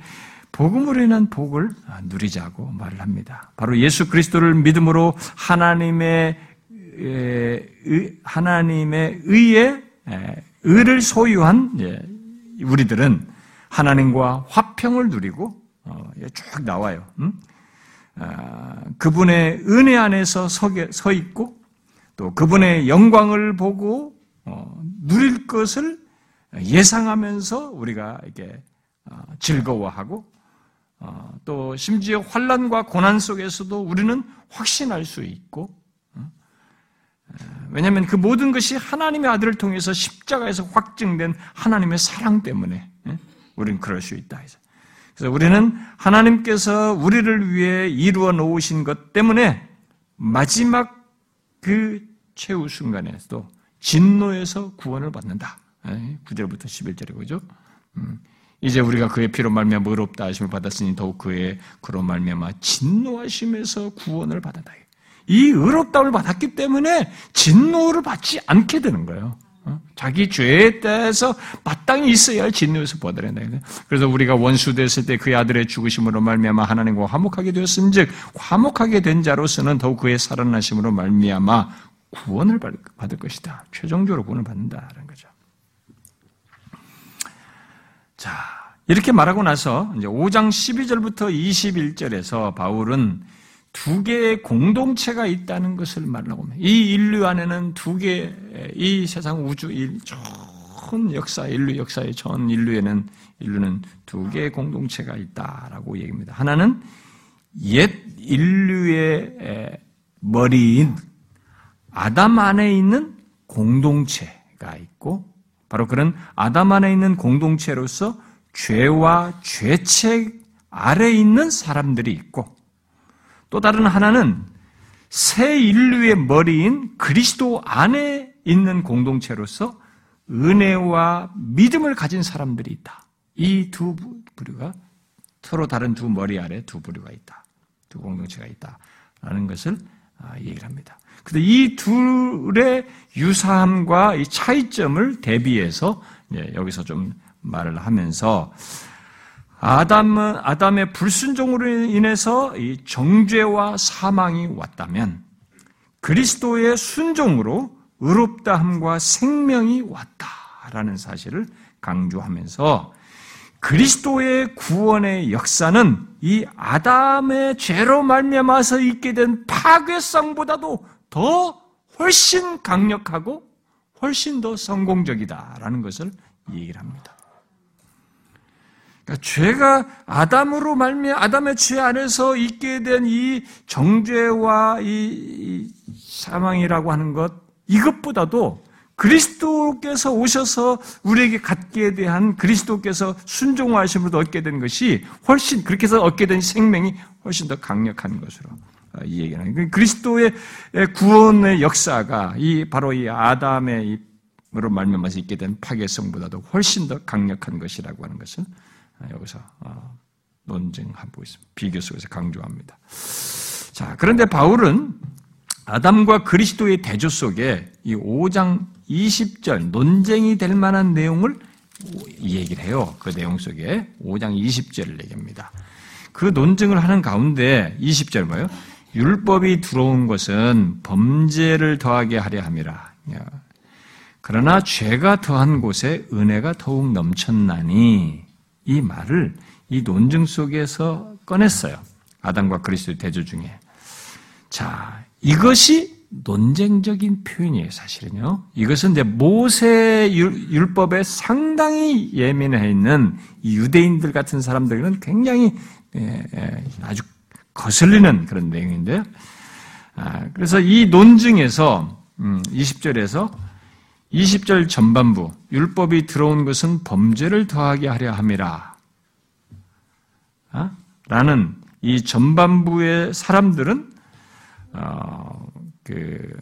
복음으로 인한 복을 누리자고 말을 합니다. 바로 예수 그리스도를 믿음으로 하나님의 하나님의 의에 의를 소유한 우리들은 하나님과 화평을 누리고 어, 쭉 나와요. 음? 아, 그분의 은혜 안에서 서 있고 또 그분의 영광을 보고 어, 누릴 것을 예상하면서 우리가 이게 어, 즐거워하고 어, 또 심지어 환란과 고난 속에서도 우리는 확신할 수 있고 왜냐하면 그 모든 것이 하나님의 아들을 통해서 십자가에서 확증된 하나님의 사랑 때문에 우리는 그럴 수 있다. 그래서 우리는 하나님께서 우리를 위해 이루어 놓으신 것 때문에 마지막 그 최후 순간에서도 진노에서 구원을 받는다. 9절부터 11절에 그죠? 음. 이제 우리가 그의 피로 말미암아 의롭다 하심을 받았으니 더욱 그의 그로 말미암아 진노하심에서 구원을 받았다. 이 의롭다움을 받았기 때문에 진노를 받지 않게 되는 거예요. 어? 자기 죄에 대해서 마땅히 있어야 할 진노에서 보아들한다. 그래서 우리가 원수 됐을 때 그의 아들의 죽으심으로 말미암아 하나님과 화목하게 되었음즉 화목하게 된 자로서는 더욱 그의 살아나심으로 말미암아 구원을 받을 것이다. 최종적으로 구원을 받는다라는 거죠. 자, 이렇게 말하고 나서 이제 5장 12절부터 21절에서 바울은 두 개의 공동체가 있다는 것을 말하고. 이 인류 안에는 두 개, 이 세상 우주, 전 역사, 인류 역사의 전 인류에는, 인류는 두 개의 공동체가 있다라고 얘기합니다. 하나는 옛 인류의 머리인 아담 안에 있는 공동체가 있고, 바로 그런 아담 안에 있는 공동체로서 죄와 죄책 아래 있는 사람들이 있고, 또 다른 하나는 새 인류의 머리인 그리스도 안에 있는 공동체로서 은혜와 믿음을 가진 사람들이 있다. 이 두 부류가 서로 다른 두 머리 아래 두 부류가 있다. 두 공동체가 있다. 라는 것을 아, 얘기를 합니다. 근데 이 둘의 유사함과 이 차이점을 대비해서 여기서 좀 말을 하면서 아담은 아담의 불순종으로 인해서 이 정죄와 사망이 왔다면 그리스도의 순종으로 의롭다함과 생명이 왔다라는 사실을 강조하면서 그리스도의 구원의 역사는 이 아담의 죄로 말미암아서 있게 된 파괴성보다도 더 훨씬 강력하고 훨씬 더 성공적이다라는 것을 얘기를 합니다. 그러니까 죄가 아담으로 말미 아담의 죄 안에서 있게 된 이 정죄와 이 사망이라고 하는 것 이것보다도 그리스도께서 오셔서 우리에게 갖게 대한 그리스도께서 순종하심으로 얻게 된 것이 훨씬 그렇게 해서 얻게 된 생명이 훨씬 더 강력한 것으로 이 얘기는 그러니까 그리스도의 구원의 역사가 이 바로 이 아담의 으로 말미암아서 있게 된 파괴성보다도 훨씬 더 강력한 것이라고 하는 것을 여기서 어, 논증하고 있습니다. 비교 속에서 강조합니다. 자, 그런데 바울은 아담과 그리스도의 대조 속에 이 5장 20절 논쟁이 될 만한 내용을 얘기를 해요. 그 내용 속에 5장 20절을 얘기합니다. 그 논증을 하는 가운데 20절 뭐예요? 율법이 들어온 것은 범죄를 더하게 하려 함이라. 그러나 죄가 더한 곳에 은혜가 더욱 넘쳤나니 이 말을 이 논증 속에서 꺼냈어요. 아담과 그리스도의 대조 중에. 자, 이것이 논쟁적인 표현이에요, 사실은요. 이것은 이제 모세 율법에 상당히 예민해 있는 유대인들 같은 사람들은 굉장히 예, 예, 아주 거슬리는 그런 내용인데요. 아, 그래서 이 논증에서 20절에서 음, 20절 전반부 율법이 들어온 것은 범죄를 더하게 하려 함이라. 어? 라는 이 전반부의 사람들은 어, 그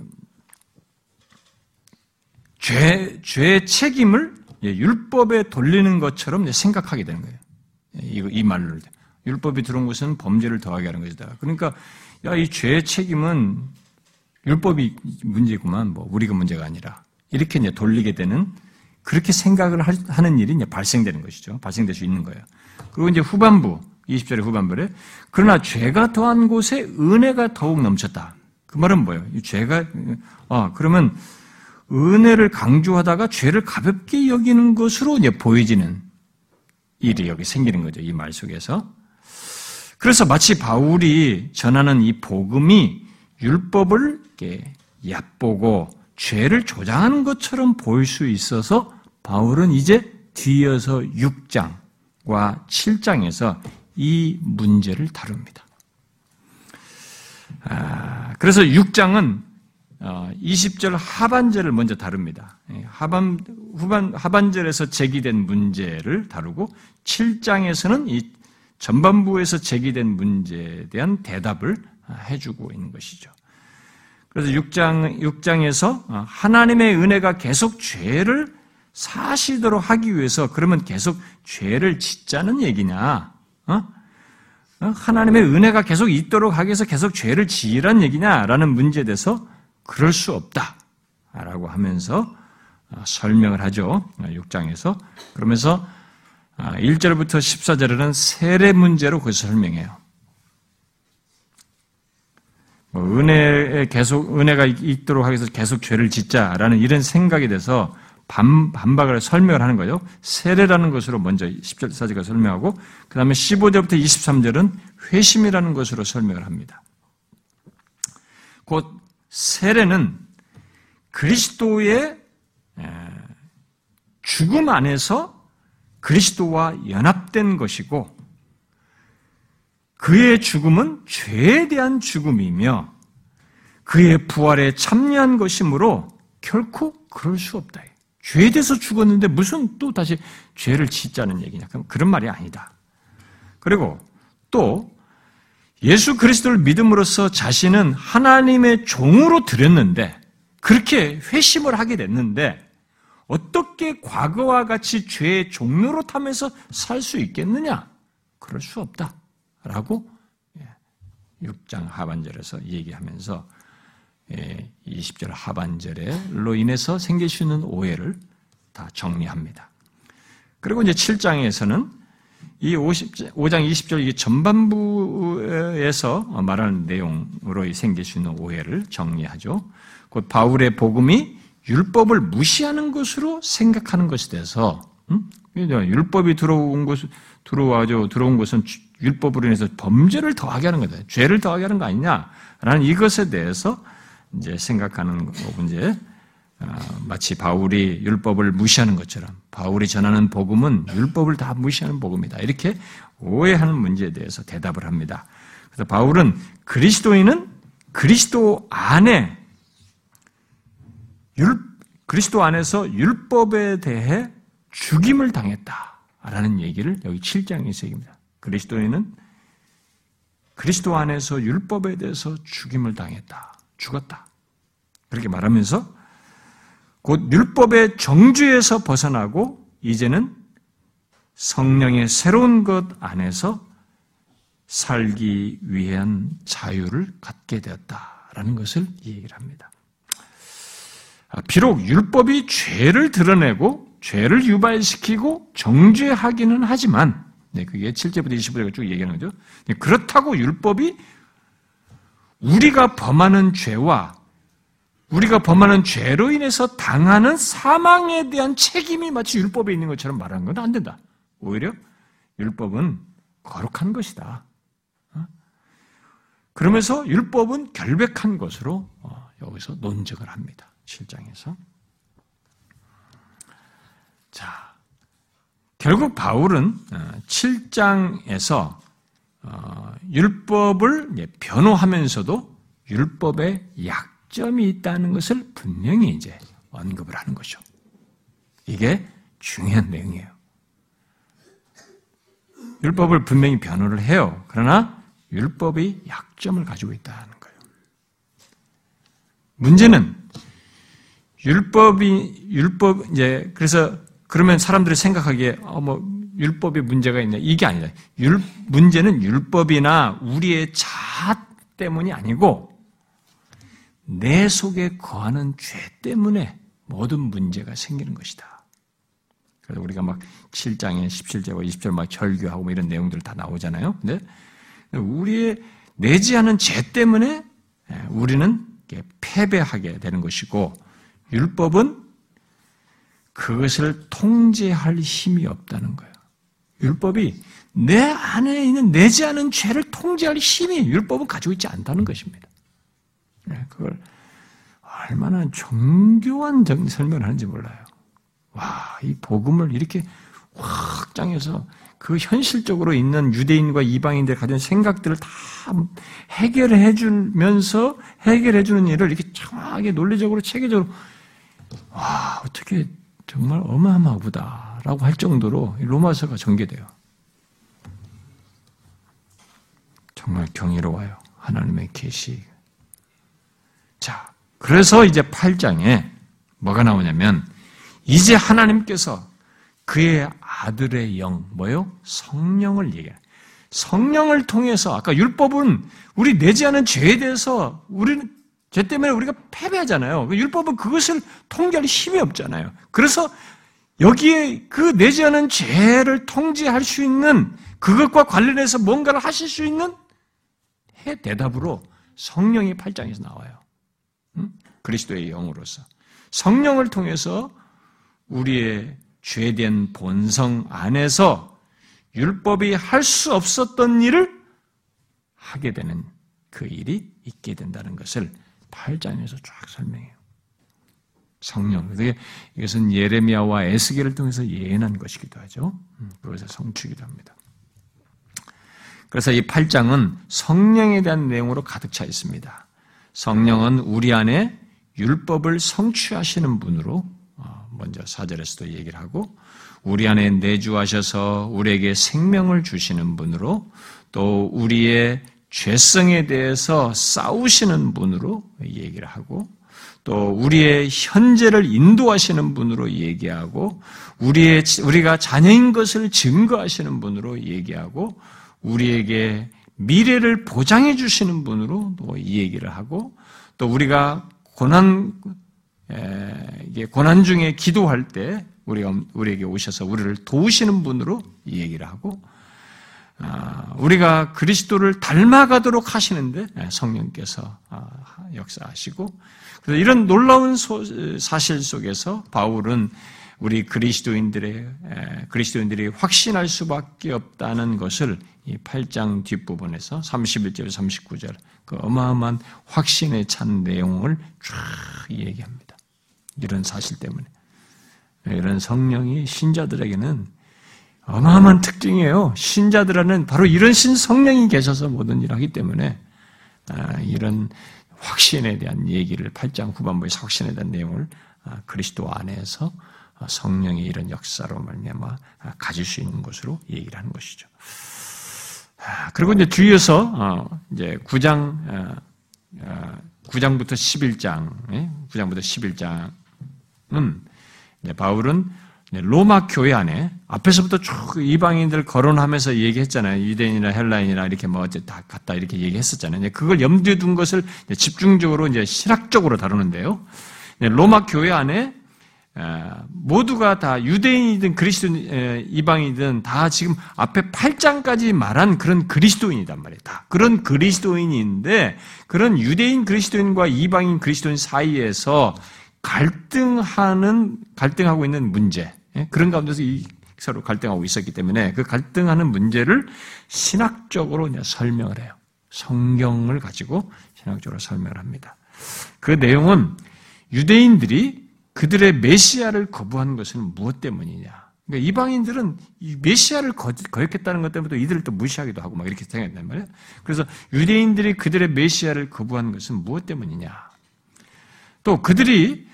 죄, 죄 책임을 율법에 돌리는 것처럼 생각하게 되는 거예요. 이, 이 말로. 율법이 들어온 것은 범죄를 더하게 하는 것이다. 그러니까, 야, 이죄 책임은 율법이 문제구만, 뭐, 우리가 문제가 아니라. 이렇게 이제 돌리게 되는 그렇게 생각을 하는 일이 이제 발생되는 것이죠. 발생될 수 있는 거예요. 그리고 이제 후반부, 20절의 후반부에 그러나 죄가 더한 곳에 은혜가 더욱 넘쳤다. 그 말은 뭐예요? 이 죄가 아 그러면 은혜를 강조하다가 죄를 가볍게 여기는 것으로 이제 보여지는 일이 여기 생기는 거죠. 이 말 속에서. 그래서 마치 바울이 전하는 이 복음이 율법을 얕보고 죄를 조장하는 것처럼 보일 수 있어서 바울은 이제 뒤이어서 6장과 7장에서 이 문제를 다룹니다. 아, 그래서 6장은 20절 어, 하반절을 먼저 다룹니다. 예, 하반, 후반, 하반절에서 제기된 문제를 다루고 7장에서는 이 전반부에서 제기된 문제에 대한 대답을 해주고 있는 것이죠. 그래서 6장, 6장에서 어, 하나님의 은혜가 계속 죄를 사시도록 하기 위해서 그러면 계속 죄를 짓자는 얘기냐? 어? 어? 하나님의 은혜가 계속 있도록 하기 위해서 계속 죄를 지으란 얘기냐라는 문제에 대해서 그럴 수 없다. 라고 하면서 설명을 하죠. 6장에서. 그러면서 1절부터 14절에는 세례 문제로 그 설명해요. 뭐 은혜에 계속, 은혜가 있도록 하기 위해서 계속 죄를 짓자라는 이런 생각이 돼서 반, 반박을 설명을 하는 거예요. 세례라는 것으로 먼저 10절 사지가 설명하고, 그 다음에 15절부터 23절은 회심이라는 것으로 설명을 합니다. 곧 세례는 그리스도의 죽음 안에서 그리스도와 연합된 것이고 그의 죽음은 죄에 대한 죽음이며 그의 부활에 참여한 것이므로 결코 그럴 수 없다. 죄에 대해서 죽었는데 무슨 또 다시 죄를 짓자는 얘기냐? 그럼 그런 말이 아니다. 그리고 또 예수 그리스도를 믿음으로써 자신은 하나님의 종으로 드렸는데 그렇게 회심을 하게 됐는데 어떻게 과거와 같이 죄의 종로로 타면서 살 수 있겠느냐? 그럴 수 없다. 라고 6장 예, 하반절에서 얘기하면서 20절 예, 하반절에로 인해서 생길 수 있는 오해를 다 정리합니다. 그리고 이제 7장에서는 이 50, 5장 20절 이 전반부에서 말하는 내용으로 생길 수 있는 오해를 정리하죠. 곧 바울의 복음이 율법을 무시하는 것으로 생각하는 것에 대해서 음? 율법이 들어온 것 들어와죠 들어온 것은 율법으로 인해서 범죄를 더하게 하는 거다. 죄를 더하게 하는 거 아니냐라는 이것에 대해서 이제 생각하는 거고 이제 어, 마치 바울이 율법을 무시하는 것처럼 바울이 전하는 복음은 율법을 다 무시하는 복음이다. 이렇게 오해하는 문제에 대해서 대답을 합니다. 그래서 바울은 그리스도인은 그리스도 안에 율, 그리스도 안에서 율법에 대해 죽임을 당했다라는 얘기를 여기 7장에서 얘기합니다. 그리스도인은 그리스도 안에서 율법에 대해서 죽임을 당했다. 죽었다. 그렇게 말하면서 곧 율법의 정주에서 벗어나고 이제는 성령의 새로운 것 안에서 살기 위한 자유를 갖게 되었다라는 것을 얘기를 합니다. 아, 비록 율법이 죄를 드러내고 죄를 유발시키고 정죄하기는 하지만 네, 그게 7제부터 25절까지 쭉 얘기하는 거죠. 네, 그렇다고 율법이 우리가 범하는 죄와 우리가 범하는 죄로 인해서 당하는 사망에 대한 책임이 마치 율법에 있는 것처럼 말하는 건 안 된다. 오히려 율법은 거룩한 것이다. 어? 그러면서 율법은 결백한 것으로 어, 여기서 논증을 합니다. 7장에서. 자, 결국 바울은 7장에서 어, 율법을 변호하면서도 율법의 약점이 있다는 것을 분명히 이제 언급을 하는 거죠. 이게 중요한 내용이에요. 율법을 분명히 변호를 해요. 그러나 율법이 약점을 가지고 있다는 거예요. 문제는 율법이 율법 이제 그래서 그러면 사람들이 생각하기에 어 뭐 율법에 문제가 있냐 이게 아니다. 율 문제는 율법이나 우리의 자아 때문이 아니고 내 속에 거하는 죄 때문에 모든 문제가 생기는 것이다. 그래서 우리가 막 7장에 17절과 20절 막 절규하고 뭐 이런 내용들 다 나오잖아요. 근데 우리의 내지 않은 죄 때문에 우리는 패배하게 되는 것이고 율법은 그것을 통제할 힘이 없다는 거예요. 율법이 내 안에 있는 내지 않은 죄를 통제할 힘이 율법은 가지고 있지 않다는 것입니다. 네, 그걸 얼마나 정교한 설명을 하는지 몰라요. 와, 이 복음을 이렇게 확장해서 그 현실적으로 있는 유대인과 이방인들 가진 생각들을 다 해결해 주면서 해결해 주는 일을 이렇게 정확하게 논리적으로 체계적으로 와, 어떻게 정말 어마어마하구다라고 할 정도로 로마서가 전개돼요. 정말 경이로워요. 하나님의 계시. 자, 그래서 이제 8장에 뭐가 나오냐면 이제 하나님께서 그의 아들의 영, 뭐요? 성령을 얘기해. 성령을 통해서 아까 율법은 우리 내지 않은 죄에 대해서 우리는 죄 때문에 우리가 패배하잖아요. 그 율법은 그것을 통제할 힘이 없잖아요. 그래서 여기에 그 내지 않은 죄를 통제할 수 있는 그것과 관련해서 뭔가를 하실 수 있는 해 대답으로 성령이 8장에서 나와요. 응? 그리스도의 영으로서. 성령을 통해서 우리의 죄된 본성 안에서 율법이 할 수 없었던 일을 하게 되는 그 일이 있게 된다는 것을 8장에서 쫙 설명해요. 성령. 이것은 예레미야와 에스겔을 통해서 예언한 것이기도 하죠. 음, 그것을 성취기도 합니다. 그래서 이 8장은 성령에 대한 내용으로 가득 차 있습니다. 성령은 우리 안에 율법을 성취하시는 분으로 어, 먼저 사절에서도 얘기를 하고 우리 안에 내주하셔서 우리에게 생명을 주시는 분으로 또 우리의 죄성에 대해서 싸우시는 분으로 얘기를 하고 또 우리의 현재를 인도하시는 분으로 얘기하고 우리의 우리가 자녀인 것을 증거하시는 분으로 얘기하고 우리에게 미래를 보장해 주시는 분으로 이 얘기를 하고 또 우리가 고난 이게 고난 중에 기도할 때 우리가 우리에게 오셔서 우리를 도우시는 분으로 이 얘기를 하고 아, 우리가 그리스도를 닮아가도록 하시는데 예, 성령께서 아, 역사하시고 그래서 이런 놀라운 사실 속에서 바울은 우리 그리스도인들의 그리스도인들이 확신할 수밖에 없다는 것을 이 8장 뒷부분에서 31절 39절 그 어마어마한 확신에 찬 내용을 쫙 얘기합니다. 이런 사실 때문에 이런 성령이 신자들에게는 어마어마한 특징이에요. 신자들은 바로 이런 신 성령이 계셔서 모든 일을 하기 때문에 아, 이런 확신에 대한 얘기를 8장 후반부에서 확신에 대한 내용을 아, 그리스도 안에서 성령의 이런 역사로 말미암아 가질 수 있는 것으로 얘기를 하는 것이죠. 아, 그리고 이제 뒤에서 어, 이제 9장 9장부터 11장 9장부터 11장은 바울은 로마 교회 안에 앞에서부터 쭉 이방인들 거론하면서 얘기했잖아요. 유대인이나 헬라인이나 이렇게 뭐 어째 다 갔다 이렇게 얘기했었잖아요. 그걸 염두에 둔 것을 집중적으로 이제 실학적으로 다루는데요. 로마 교회 안에 모두가 다 유대인이든 그리스도 이방이든 다 지금 앞에 8장까지 말한 그런 그리스도인이단 말이에요. 다 그런 그리스도인인데 그런 유대인 그리스도인과 이방인 그리스도인 사이에서 갈등하는 갈등하고 있는 문제 예? 그런 가운데서 이 서로 갈등하고 있었기 때문에 그 갈등하는 문제를 신학적으로 설명을 해요. 성경을 가지고 신학적으로 설명을 합니다. 그 내용은 유대인들이 그들의 메시아를 거부한 것은 무엇 때문이냐? 그러니까 이방인들은 메시아를 거역했다는 것 때문에 이들을 또 무시하기도 하고 막 이렇게 생각했단 말이에요. 그래서 유대인들이 그들의 메시아를 거부한 것은 무엇 때문이냐? 또 그들이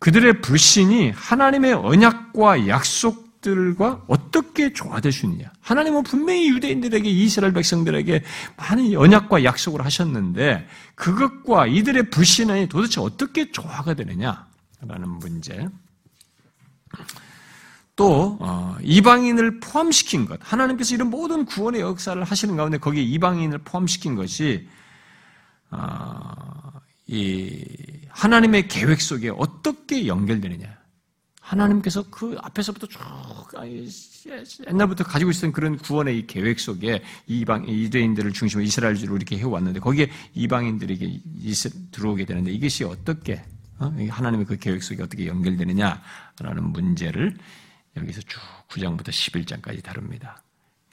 그들의 불신이 하나님의 언약과 약속들과 어떻게 조화될 수 있느냐. 하나님은 분명히 유대인들에게 이스라엘 백성들에게 많은 언약과 약속을 하셨는데 그것과 이들의 불신이 도대체 어떻게 조화가 되느냐라는 문제. 또 어, 이방인을 포함시킨 것. 하나님께서 이런 모든 구원의 역사를 하시는 가운데 거기에 이방인을 포함시킨 것이 어, 이 하나님의 계획 속에 어떻게 연결되느냐. 하나님께서 그 앞에서부터 쭉 옛날부터 가지고 있었던 그런 구원의 이 계획 속에 이방 이대인들을 중심으로 이스라엘주로 이렇게 해왔는데 거기에 이방인들에게 들어오게 되는데 이것이 어떻게 어? 하나님의 그 계획 속에 어떻게 연결되느냐라는 문제를 여기서 쭉 9장부터 11장까지 다룹니다.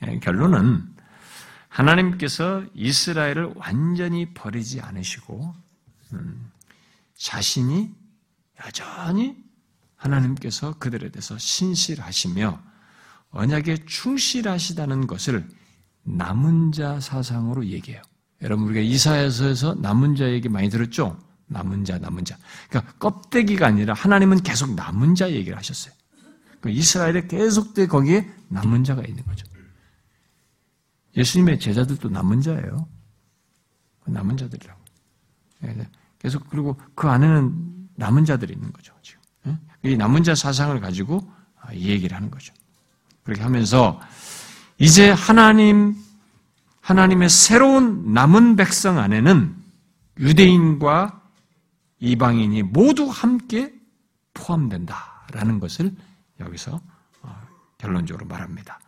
예, 결론은 하나님께서 이스라엘을 완전히 버리지 않으시고 음, 자신이 여전히 하나님께서 그들에 대해서 신실하시며 언약에 충실하시다는 것을 남은 자 사상으로 얘기해요. 여러분 우리가 이사야서에서 남은 자 얘기 많이 들었죠? 남은 자, 남은 자. 그러니까 껍데기가 아니라 하나님은 계속 남은 자 얘기를 하셨어요. 그러니까 이스라엘에 계속 돼 거기에 남은 자가 있는 거죠. 예수님의 제자들도 남은 자예요. 남은 자들이라고. 예, 계속 그리고 그 안에는 남은 자들이 있는 거죠. 지금 이 남은 자 사상을 가지고 아, 이 얘기를 하는 거죠. 그렇게 하면서 이제 하나님 하나님의 새로운 남은 백성 안에는 유대인과 이방인이 모두 함께 포함된다라는 것을 여기서 어, 결론적으로 말합니다.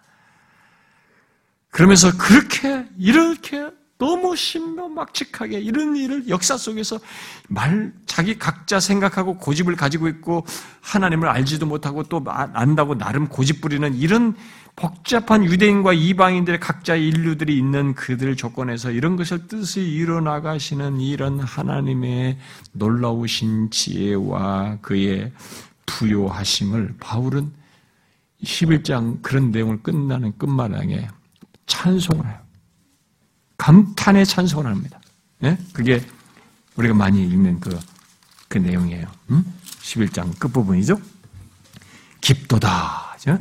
그러면서 그렇게 이렇게 너무 신묘막측하게 이런 일을 역사 속에서 말 자기 각자 생각하고 고집을 가지고 있고 하나님을 알지도 못하고 또 안다고 나름 고집 부리는 이런 복잡한 유대인과 이방인들의 각자 인류들이 있는 그들 조건에서 이런 것을 뜻을 이뤄 나가시는 이런 하나님의 놀라우신 지혜와 그의 부요하심을 바울은 11장 그런 내용을 끝나는 끝마당에 찬송을 해요. 감탄의 찬송을 합니다. 네? 그게 우리가 많이 읽는 그, 그 내용이에요. 음? 11장 끝부분이죠? 깊도다. 그죠?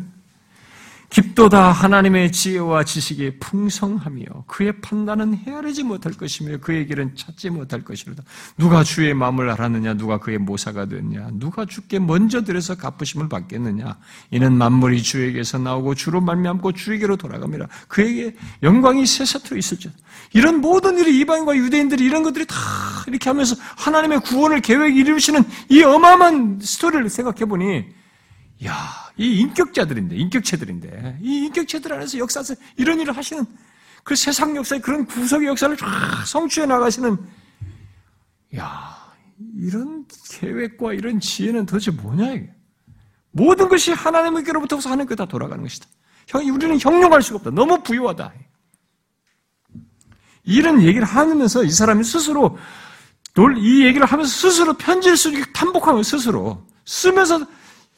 깊도다 하나님의 지혜와 지식이 풍성하며 그의 판단은 헤아리지 못할 것이며 그의 길은 찾지 못할 것이로다. 누가 주의 마음을 알았느냐? 누가 그의 모사가 됐냐? 누가 주께 먼저 들여서 갚으심을 받겠느냐? 이는 만물이 주에게서 나오고 주로 말미암고 주에게로 돌아갑니다. 그에게 영광이 세사투로 있을지. 이런 모든 일이 이방인과 유대인들이 이런 것들이 다 이렇게 하면서 하나님의 구원을 계획 이루시는 이 어마어마한 스토리를 생각해 보니 야, 이 인격자들인데, 인격체들인데, 이 인격체들 안에서 역사에서 이런 일을 하시는 그 세상 역사의 그런 구석의 역사를 쫙 성취해 나가시는, 야, 이런 계획과 이런 지혜는 도대체 뭐냐, 이게. 모든 것이 하나님께로부터 하나님께 다 돌아가는 것이다. 형, 우리는 형용할 수가 없다. 너무 부유하다. 이런 얘기를 하면서 이 사람이 스스로 이 얘기를 하면서 스스로 편지를 쓰기 탐복하면 스스로 쓰면서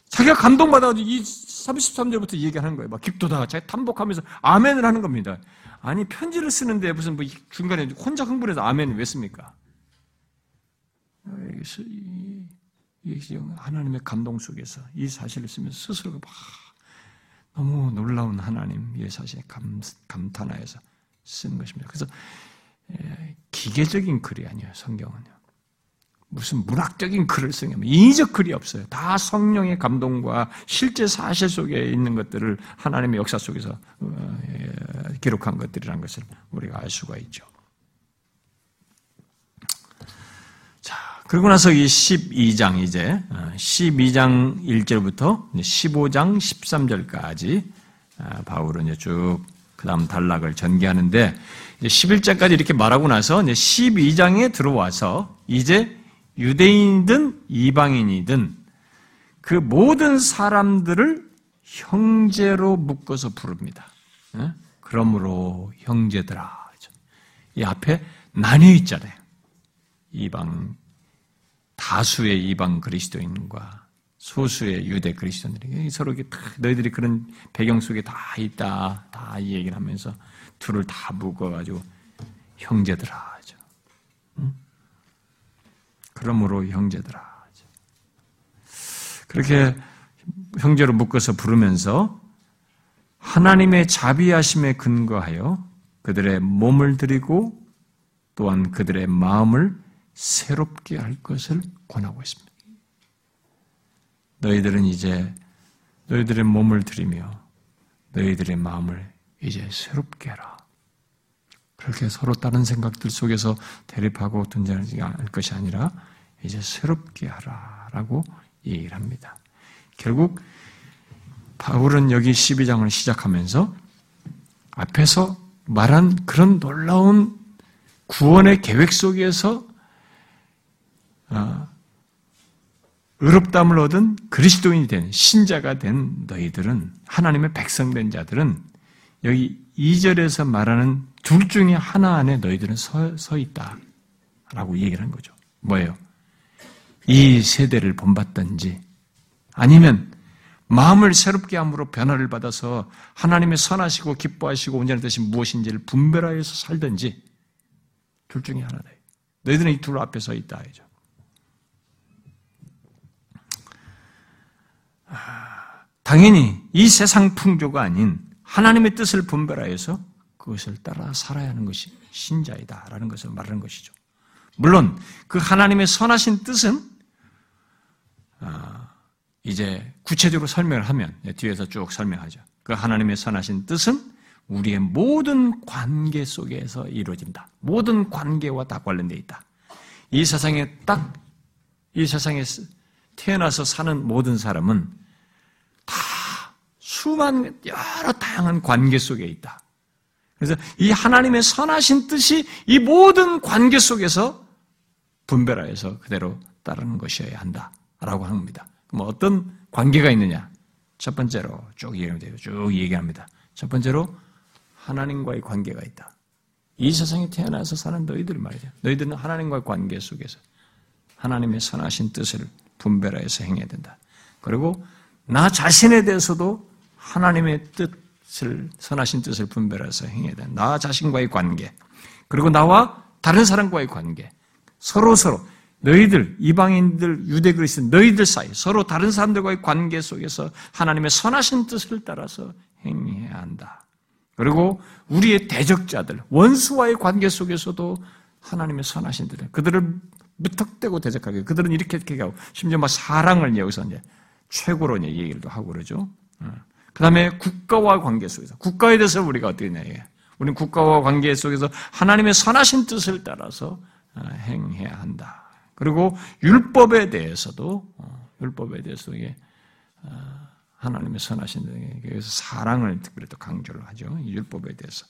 자기가 감동받아가지고 이 33절부터 얘기하는 거예요. 막 깊도다. 자기 탐복하면서 아멘을 하는 겁니다. 아니, 편지를 쓰는데 무슨 뭐 중간에 혼자 흥분해서 아멘 왜 씁니까? 하나님의 감동 속에서 이 사실을 쓰면서 스스로가 막 너무 놀라운 하나님, 이 사실에 감, 감탄하여서 쓰는 것입니다. 그래서 기계적인 글이 아니에요, 성경은요. 무슨 문학적인 글을 쓰냐면 인위적 글이 없어요. 다 성령의 감동과 실제 사실 속에 있는 것들을 하나님의 역사 속에서 어, 예, 기록한 것들이라는 것을 우리가 알 수가 있죠. 자, 그리고 나서 이 12장 이제 12장 어, 1절부터 15장 13절까지 아, 바울은 이제 쭉 그 다음 단락을 전개하는데 11장까지 이렇게 말하고 나서 이제 12장에 들어와서 이제 유대인이든 이방인이든 그 모든 사람들을 형제로 묶어서 부릅니다. 예? 그러므로 형제들아. 이 앞에 나뉘어 있잖아요. 이방, 다수의 이방 그리스도인과 소수의 유대 그리스도인들이 서로 이렇게 너희들이 그런 배경 속에 다 있다. 다 이 얘기를 하면서 둘을 다 묶어가지고 형제들아. 그러므로 형제들아. 그렇게 형제로 묶어서 부르면서 하나님의 자비하심에 근거하여 그들의 몸을 드리고 또한 그들의 마음을 새롭게 할 것을 권하고 있습니다. 너희들은 이제 너희들의 몸을 드리며 너희들의 마음을 이제 새롭게 해라. 그렇게 서로 다른 생각들 속에서 대립하고 둔전하지 않을 것이 아니라 이제 새롭게 하라라고 얘기를 합니다. 결국 바울은 여기 12장을 시작하면서 앞에서 말한 그런 놀라운 구원의 계획 속에서 어, 의롭담을 얻은 그리스도인이 된 신자가 된 너희들은 하나님의 백성된 자들은 여기 2절에서 말하는 둘 중에 하나 안에 너희들은 서, 서 있다. 라고 얘기를 한 거죠. 뭐예요? 이 세대를 본받든지 아니면 마음을 새롭게 함으로 변화를 받아서 하나님의 선하시고 기뻐하시고 온전한 뜻이 무엇인지를 분별하여서 살든지 둘 중에 하나다. 너희들은 이 둘 앞에 서 있다. 이죠. 당연히 이 세상 풍조가 아닌 하나님의 뜻을 분별하여서 그것을 따라 살아야 하는 것이 신자이다라는 것을 말하는 것이죠. 물론 그 하나님의 선하신 뜻은 아, 이제 구체적으로 설명을 하면 뒤에서 쭉 설명하죠. 그 하나님의 선하신 뜻은 우리의 모든 관계 속에서 이루어진다. 모든 관계와 다 관련되어 있다. 이 세상에 딱 이 세상에 태어나서 사는 모든 사람은 다 수만 여러 다양한 관계 속에 있다. 그래서 이 하나님의 선하신 뜻이 이 모든 관계 속에서 분별하여서 그대로 따르는 것이어야 한다라고 합니다. 그럼 어떤 관계가 있느냐? 첫 번째로 쭉 얘기합니다. 쭉 얘기합니다. 첫 번째로 하나님과의 관계가 있다. 이 세상에 태어나서 사는 너희들 말이죠. 너희들은 하나님과의 관계 속에서 하나님의 선하신 뜻을 분별하여서 행해야 된다. 그리고 나 자신에 대해서도 하나님의 뜻을 선하신 뜻을 분별해서 행해야 된다. 나 자신과의 관계. 그리고 나와 다른 사람과의 관계. 서로 서로 너희들 이방인들 유대 그리스도 너희들 사이 서로 다른 사람들과의 관계 속에서 하나님의 선하신 뜻을 따라서 행해야 한다. 그리고 우리의 대적자들, 원수와의 관계 속에서도 하나님의 선하신 들, 그들을 무턱대고 대적하게, 그들은 이렇게 이렇게 하고, 심지어 막 사랑을 여기서 이제 최고로 이제 얘기를 하고 그러죠. 어. 그 다음에 국가와 관계 속에서, 국가에 대해서 우리가 어떻게 냐 우리는 국가와 관계 속에서 하나님의 선하신 뜻을 따라서 어, 행해야 한다. 그리고 율법에 대해서도, 어, 율법에 대해서 이게, 하나님의 선하신 데에서 사랑을 특별히 또 강조를 하죠. 율법에 대해서.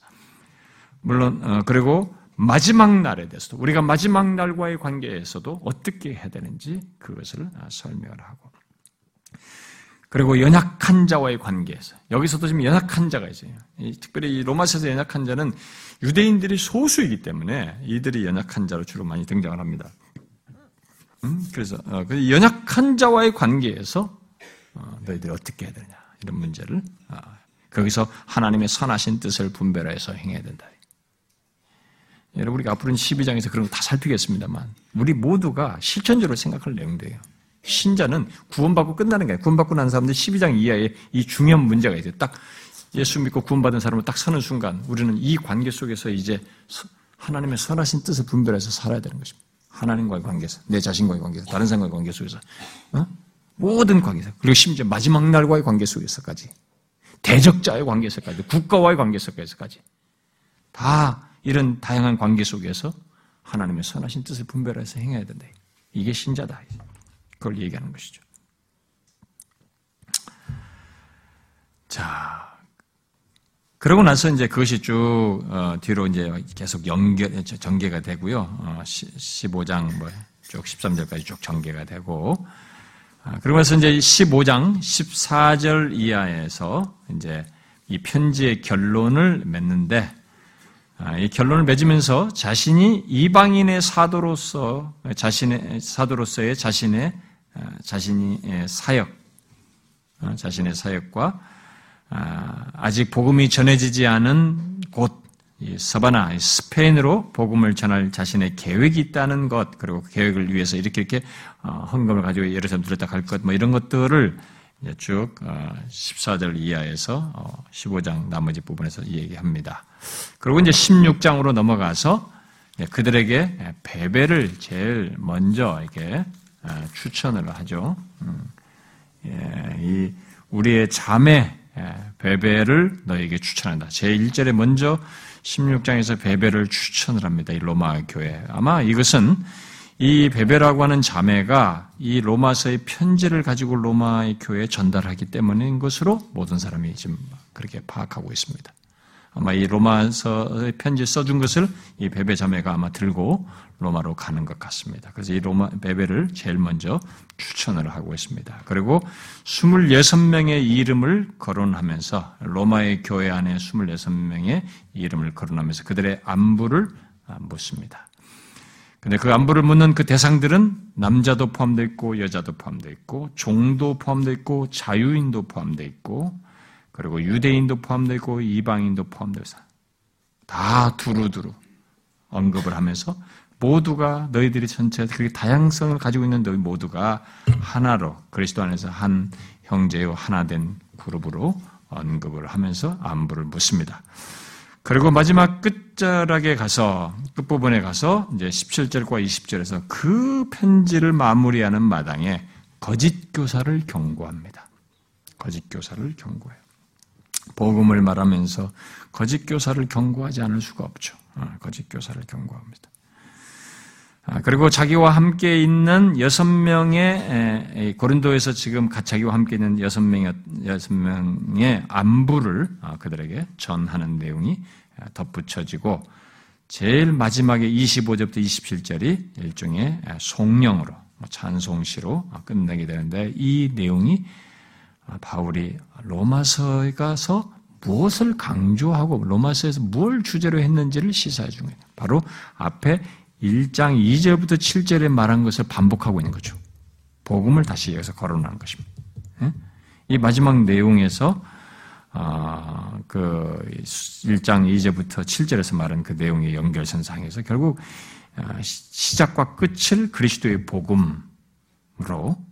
물론 어, 그리고 마지막 날에 대해서도 우리가 마지막 날과의 관계에서도 어떻게 해야 되는지 그것을 아, 설명을 하고 그리고 연약한 자와의 관계에서 여기서도 지금 연약한 자가 있어요. 특별히 로마서에서 연약한 자는 유대인들이 소수이기 때문에 이들이 연약한 자로 주로 많이 등장을 합니다. 음? 그래서 어, 그 연약한 자와의 관계에서 어, 너희들이 어떻게 해야 되냐 이런 문제를 어, 거기서 하나님의 선하신 뜻을 분별해서 행해야 된다. 여러분 우리가 앞으로는 12장에서 그런 거 다 살피겠습니다만 우리 모두가 실천적으로 생각할 내용들이에요. 신자는 구원받고 끝나는 게 아니에요. 구원받고 난 사람들 12장 이하에 이 중요한 문제가 있어요. 딱 예수 믿고 구원받은 사람을 딱 서는 순간 우리는 이 관계 속에서 이제 하나님의 선하신 뜻을 분별해서 살아야 되는 것입니다. 하나님과의 관계에서, 내 자신과의 관계에서, 다른 사람과의 관계 속에서. 어? 모든 관계에서 그리고 심지어 마지막 날과의 관계 속에서까지 대적자의 관계 에서까지 국가와의 관계 속에서까지 다 이런 다양한 관계 속에서 하나님의 선하신 뜻을 분별해서 행해야 된다. 이게 신자다. 그걸 얘기하는 것이죠. 자, 그러고 나서 이제 그것이 쭉 어, 뒤로 이제 계속 연결 전개가 되고요. 어, 15장 뭐 쭉 13절까지 쭉 전개가 되고 아, 그러면서 이제 15장 14절 이하에서 이제 이 편지의 결론을 맺는데 아, 이 결론을 맺으면서 자신이 이방인의 사도로서 자신의 사도로서의 자신의 아, 자신이 사역 자신의 사역과 아직 복음이 전해지지 않은 곳 서바나, 스페인으로 복음을 전할 자신의 계획이 있다는 것, 그리고 그 계획을 위해서 이렇게 이렇게 어, 헌금을 가지고 예루살렘 들었다 갈 것, 뭐 이런 것들을 쭉 14절 어, 이하에서 15장 어, 나머지 부분에서 얘기합니다. 그리고 이제 16장으로 넘어가서 그들에게 배배를 제일 먼저 이렇게 추천을 하죠. 음. 예, 이 우리의 자매 배배를 너에게 추천한다. 제 1절에 먼저 16장에서 베베를 추천을 합니다. 이 로마 교회. 아마 이것은 이 베베라고 하는 자매가 이 로마서의 편지를 가지고 로마의 교회에 전달하기 때문인 것으로 모든 사람이 지금 그렇게 파악하고 있습니다. 아마 이 로마서의 편지 써준 것을 이 베베 자매가 아마 들고 로마로 가는 것 같습니다. 그래서 이 로마 베베를 제일 먼저 추천을 하고 있습니다. 그리고 26명의 이름을 거론하면서 로마의 교회 안에 26명의 이름을 거론하면서 그들의 안부를 묻습니다. 근데 그 안부를 묻는 그 대상들은 남자도 포함되어 있고 여자도 포함되어 있고 종도 포함되어 있고 자유인도 포함되어 있고 그리고 유대인도 포함되어 있고 이방인도 포함되어 있어. 다 두루두루 언급을 하면서 모두가 너희들이 전체 그렇게 다양성을 가지고 있는 너희 모두가 하나로 그리스도 안에서 한 형제요 하나 된 그룹으로 언급을 하면서 안부를 묻습니다. 그리고 마지막 끝자락에 가서 끝부분에 가서 이제 17절과 20절에서 그 편지를 마무리하는 마당에 거짓 교사를 경고합니다. 거짓 교사를 경고해요. 복음을 말하면서 거짓 교사를 경고하지 않을 수가 없죠. 어, 거짓 교사를 경고합니다. 아, 그리고 자기와 함께 있는 여섯 명의 고린도에서 지금 자기와 함께 있는 여섯 명의 여섯 명의 안부를 아, 그들에게 전하는 내용이 덧붙여지고 제일 마지막에 25절부터 27절이 일종의 송령으로 뭐 찬송시로 끝내게 되는데 이 내용이 바울이 로마서에 가서 무엇을 강조하고 로마서에서 뭘 주제로 했는지를 시사해 준 거예요. 바로 앞에 1장 2절부터 7절에 말한 것을 반복하고 있는 거죠. 복음을 다시 여기서 거론하는 것입니다. 예? 이 마지막 내용에서 아, 그 1장 2절부터 7절에서 말한 그 내용의 연결선상에서 결국 아, 시작과 끝을 그리스도의 복음으로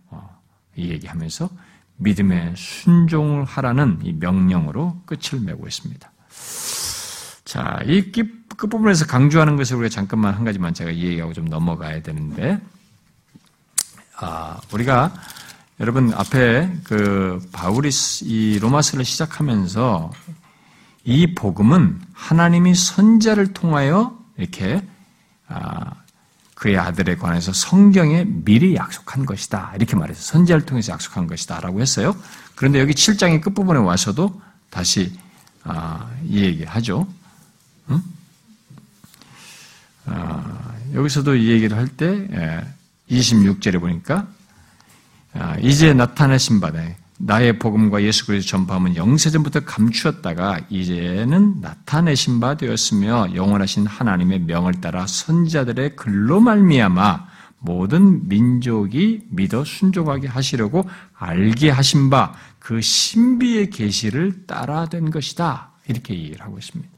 어, 이 얘기하면서 믿음의 순종을 하라는 이 명령으로 끝을 맺고 있습니다. 자, 이 끝부분에서 강조하는 것을 우리가 잠깐만 한 가지만 제가 이야기하고 좀 넘어가야 되는데, 아, 우리가 여러분 앞에 그 바울이 이 로마서를 시작하면서 이 복음은 하나님이 선자를 통하여 이렇게 아, 그의 아들에 관해서 성경에 미리 약속한 것이다. 이렇게 말해서 선지자를 통해서 약속한 것이다. 라고 했어요. 그런데 여기 7장의 끝부분에 와서도 다시 아, 이 얘기 하죠. 응? 아, 여기서도 이 얘기를 할 때 26절에 예, 보니까 아, 이제 나타내신 바다 나의 복음과 예수 그리스도 전파함은 영세전부터 감추었다가 이제는 나타내신 바 되었으며 영원하신 하나님의 명을 따라 선자들의 글로 말미암아 모든 민족이 믿어 순종하게 하시려고 알게 하신 바 그 신비의 계시를 따라 된 것이다. 이렇게 얘기를 하고 있습니다.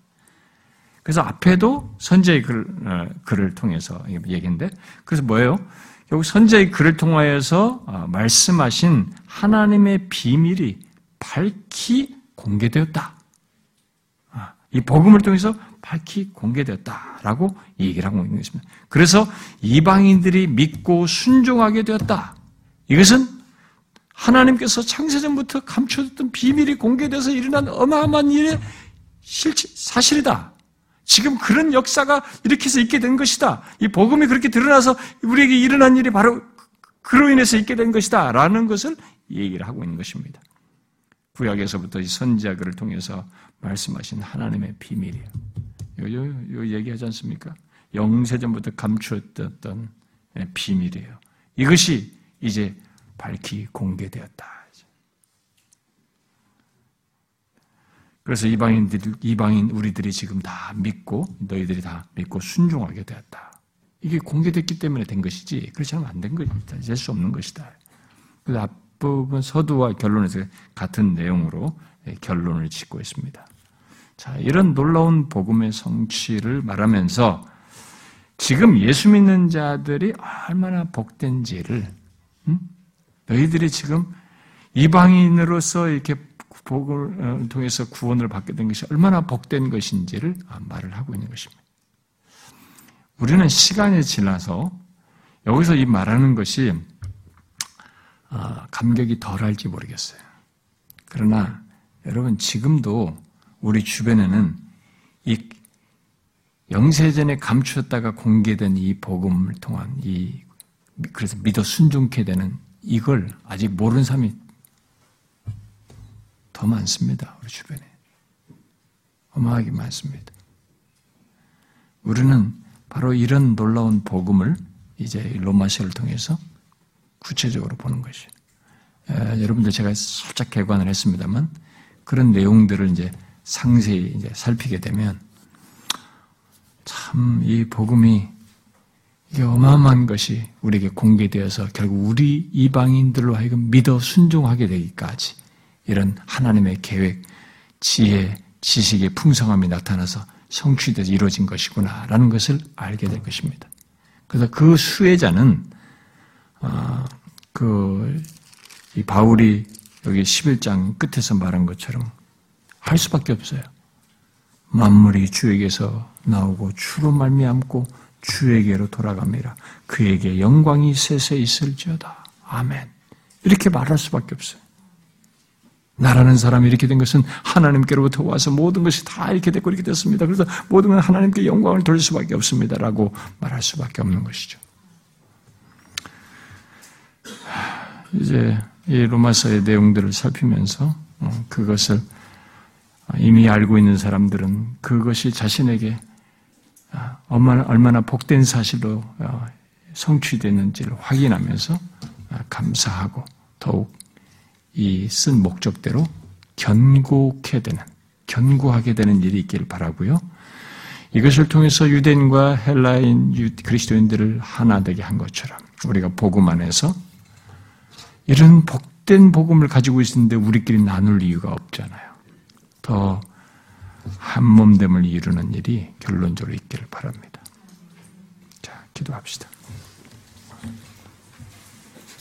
그래서 앞에도 선제의 글, 어, 글을 통해서 얘기인데 그래서 뭐예요? 결국 선제의 글을 통하여서 어, 말씀하신 하나님의 비밀이 밝히 공개되었다. 아, 이 복음을 통해서 밝히 공개되었다라고 얘기를 하고 있는 것입니다. 그래서 이방인들이 믿고 순종하게 되었다. 이것은 하나님께서 창세전부터 감춰뒀던 비밀이 공개돼서 일어난 어마어마한 일의 실체, 사실이다. 지금 그런 역사가 이렇게 해서 있게 된 것이다. 이 복음이 그렇게 드러나서 우리에게 일어난 일이 바로 그로 인해서 있게 된 것이다. 라는 것을 얘기를 하고 있는 것입니다. 구약에서부터 이 선지자들을 통해서 말씀하신 하나님의 비밀이에요. 요, 요, 요 얘기하지 않습니까? 영세전부터 감추었던 비밀이에요. 이것이 이제 밝히 공개되었다. 그래서 이방인들, 이방인 우리들이 지금 다 믿고, 너희들이 다 믿고 순종하게 되었다. 이게 공개됐기 때문에 된 것이지, 그렇지 않으면 안 된 것이다. 될 수 없는 것이다. 그래서 앞부분 서두와 결론에서 같은 내용으로 결론을 짓고 있습니다. 자, 이런 놀라운 복음의 성취를 말하면서 지금 예수 믿는 자들이 얼마나 복된지를, 음? 너희들이 지금 이방인으로서 이렇게 복을 어, 통해서 구원을 받게 된 것이 얼마나 복된 것인지를 말을 하고 있는 것입니다. 우리는 시간이 지나서 여기서 이 말하는 것이 아, 감격이 덜할지 모르겠어요. 그러나 여러분 지금도 우리 주변에는 이 영세전에 감추었다가 공개된 이 복음을 통한 이 그래서 믿어 순종케 되는 이걸 아직 모르는 사람이 더 많습니다. 우리 주변에. 어마하게 많습니다. 우리는 바로 이런 놀라운 복음을 이제 로마서를 통해서 구체적으로 보는 것이에요. 에, 여러분들 제가 살짝 개관을 했습니다만 그런 내용들을 이제 상세히 이제 살피게 되면 참 이 복음이 이게 어마어마한 것이 우리에게 공개되어서 결국 우리 이방인들로 하여금 믿어 순종하게 되기까지 이런 하나님의 계획, 지혜, 지식의 풍성함이 나타나서 성취돼서 이루어진 것이구나라는 것을 알게 될 것입니다. 그래서 그 수혜자는 아, 그 이 바울이 여기 11장 끝에서 말한 것처럼 할 수밖에 없어요. 만물이 주에게서 나오고 주로 말미암고 주에게로 돌아갑니다. 그에게 영광이 세세 있을지어다. 아멘. 이렇게 말할 수밖에 없어요. 나라는 사람이 이렇게 된 것은 하나님께로부터 와서 모든 것이 다 이렇게 됐고 이렇게 됐습니다. 그래서 모든 건 하나님께 영광을 돌릴 수밖에 없습니다라고 말할 수밖에 없는 것이죠. 이제 이 로마서의 내용들을 살피면서 어, 그것을 이미 알고 있는 사람들은 그것이 자신에게 아, 얼마나, 복된 사실로 어, 성취되는지를 확인하면서 아, 감사하고 더욱 이 쓴 목적대로 견고케 되는, 견고하게 되는 일이 있기를 바라고요. 이것을 통해서 유대인과 헬라인 그리스도인들을 하나 되게 한 것처럼 우리가 복음 안에서 이런 복된 복음을 가지고 있는데 우리끼리 나눌 이유가 없잖아요. 더 한몸됨을 이루는 일이 결론적으로 있기를 바랍니다. 자, 기도합시다.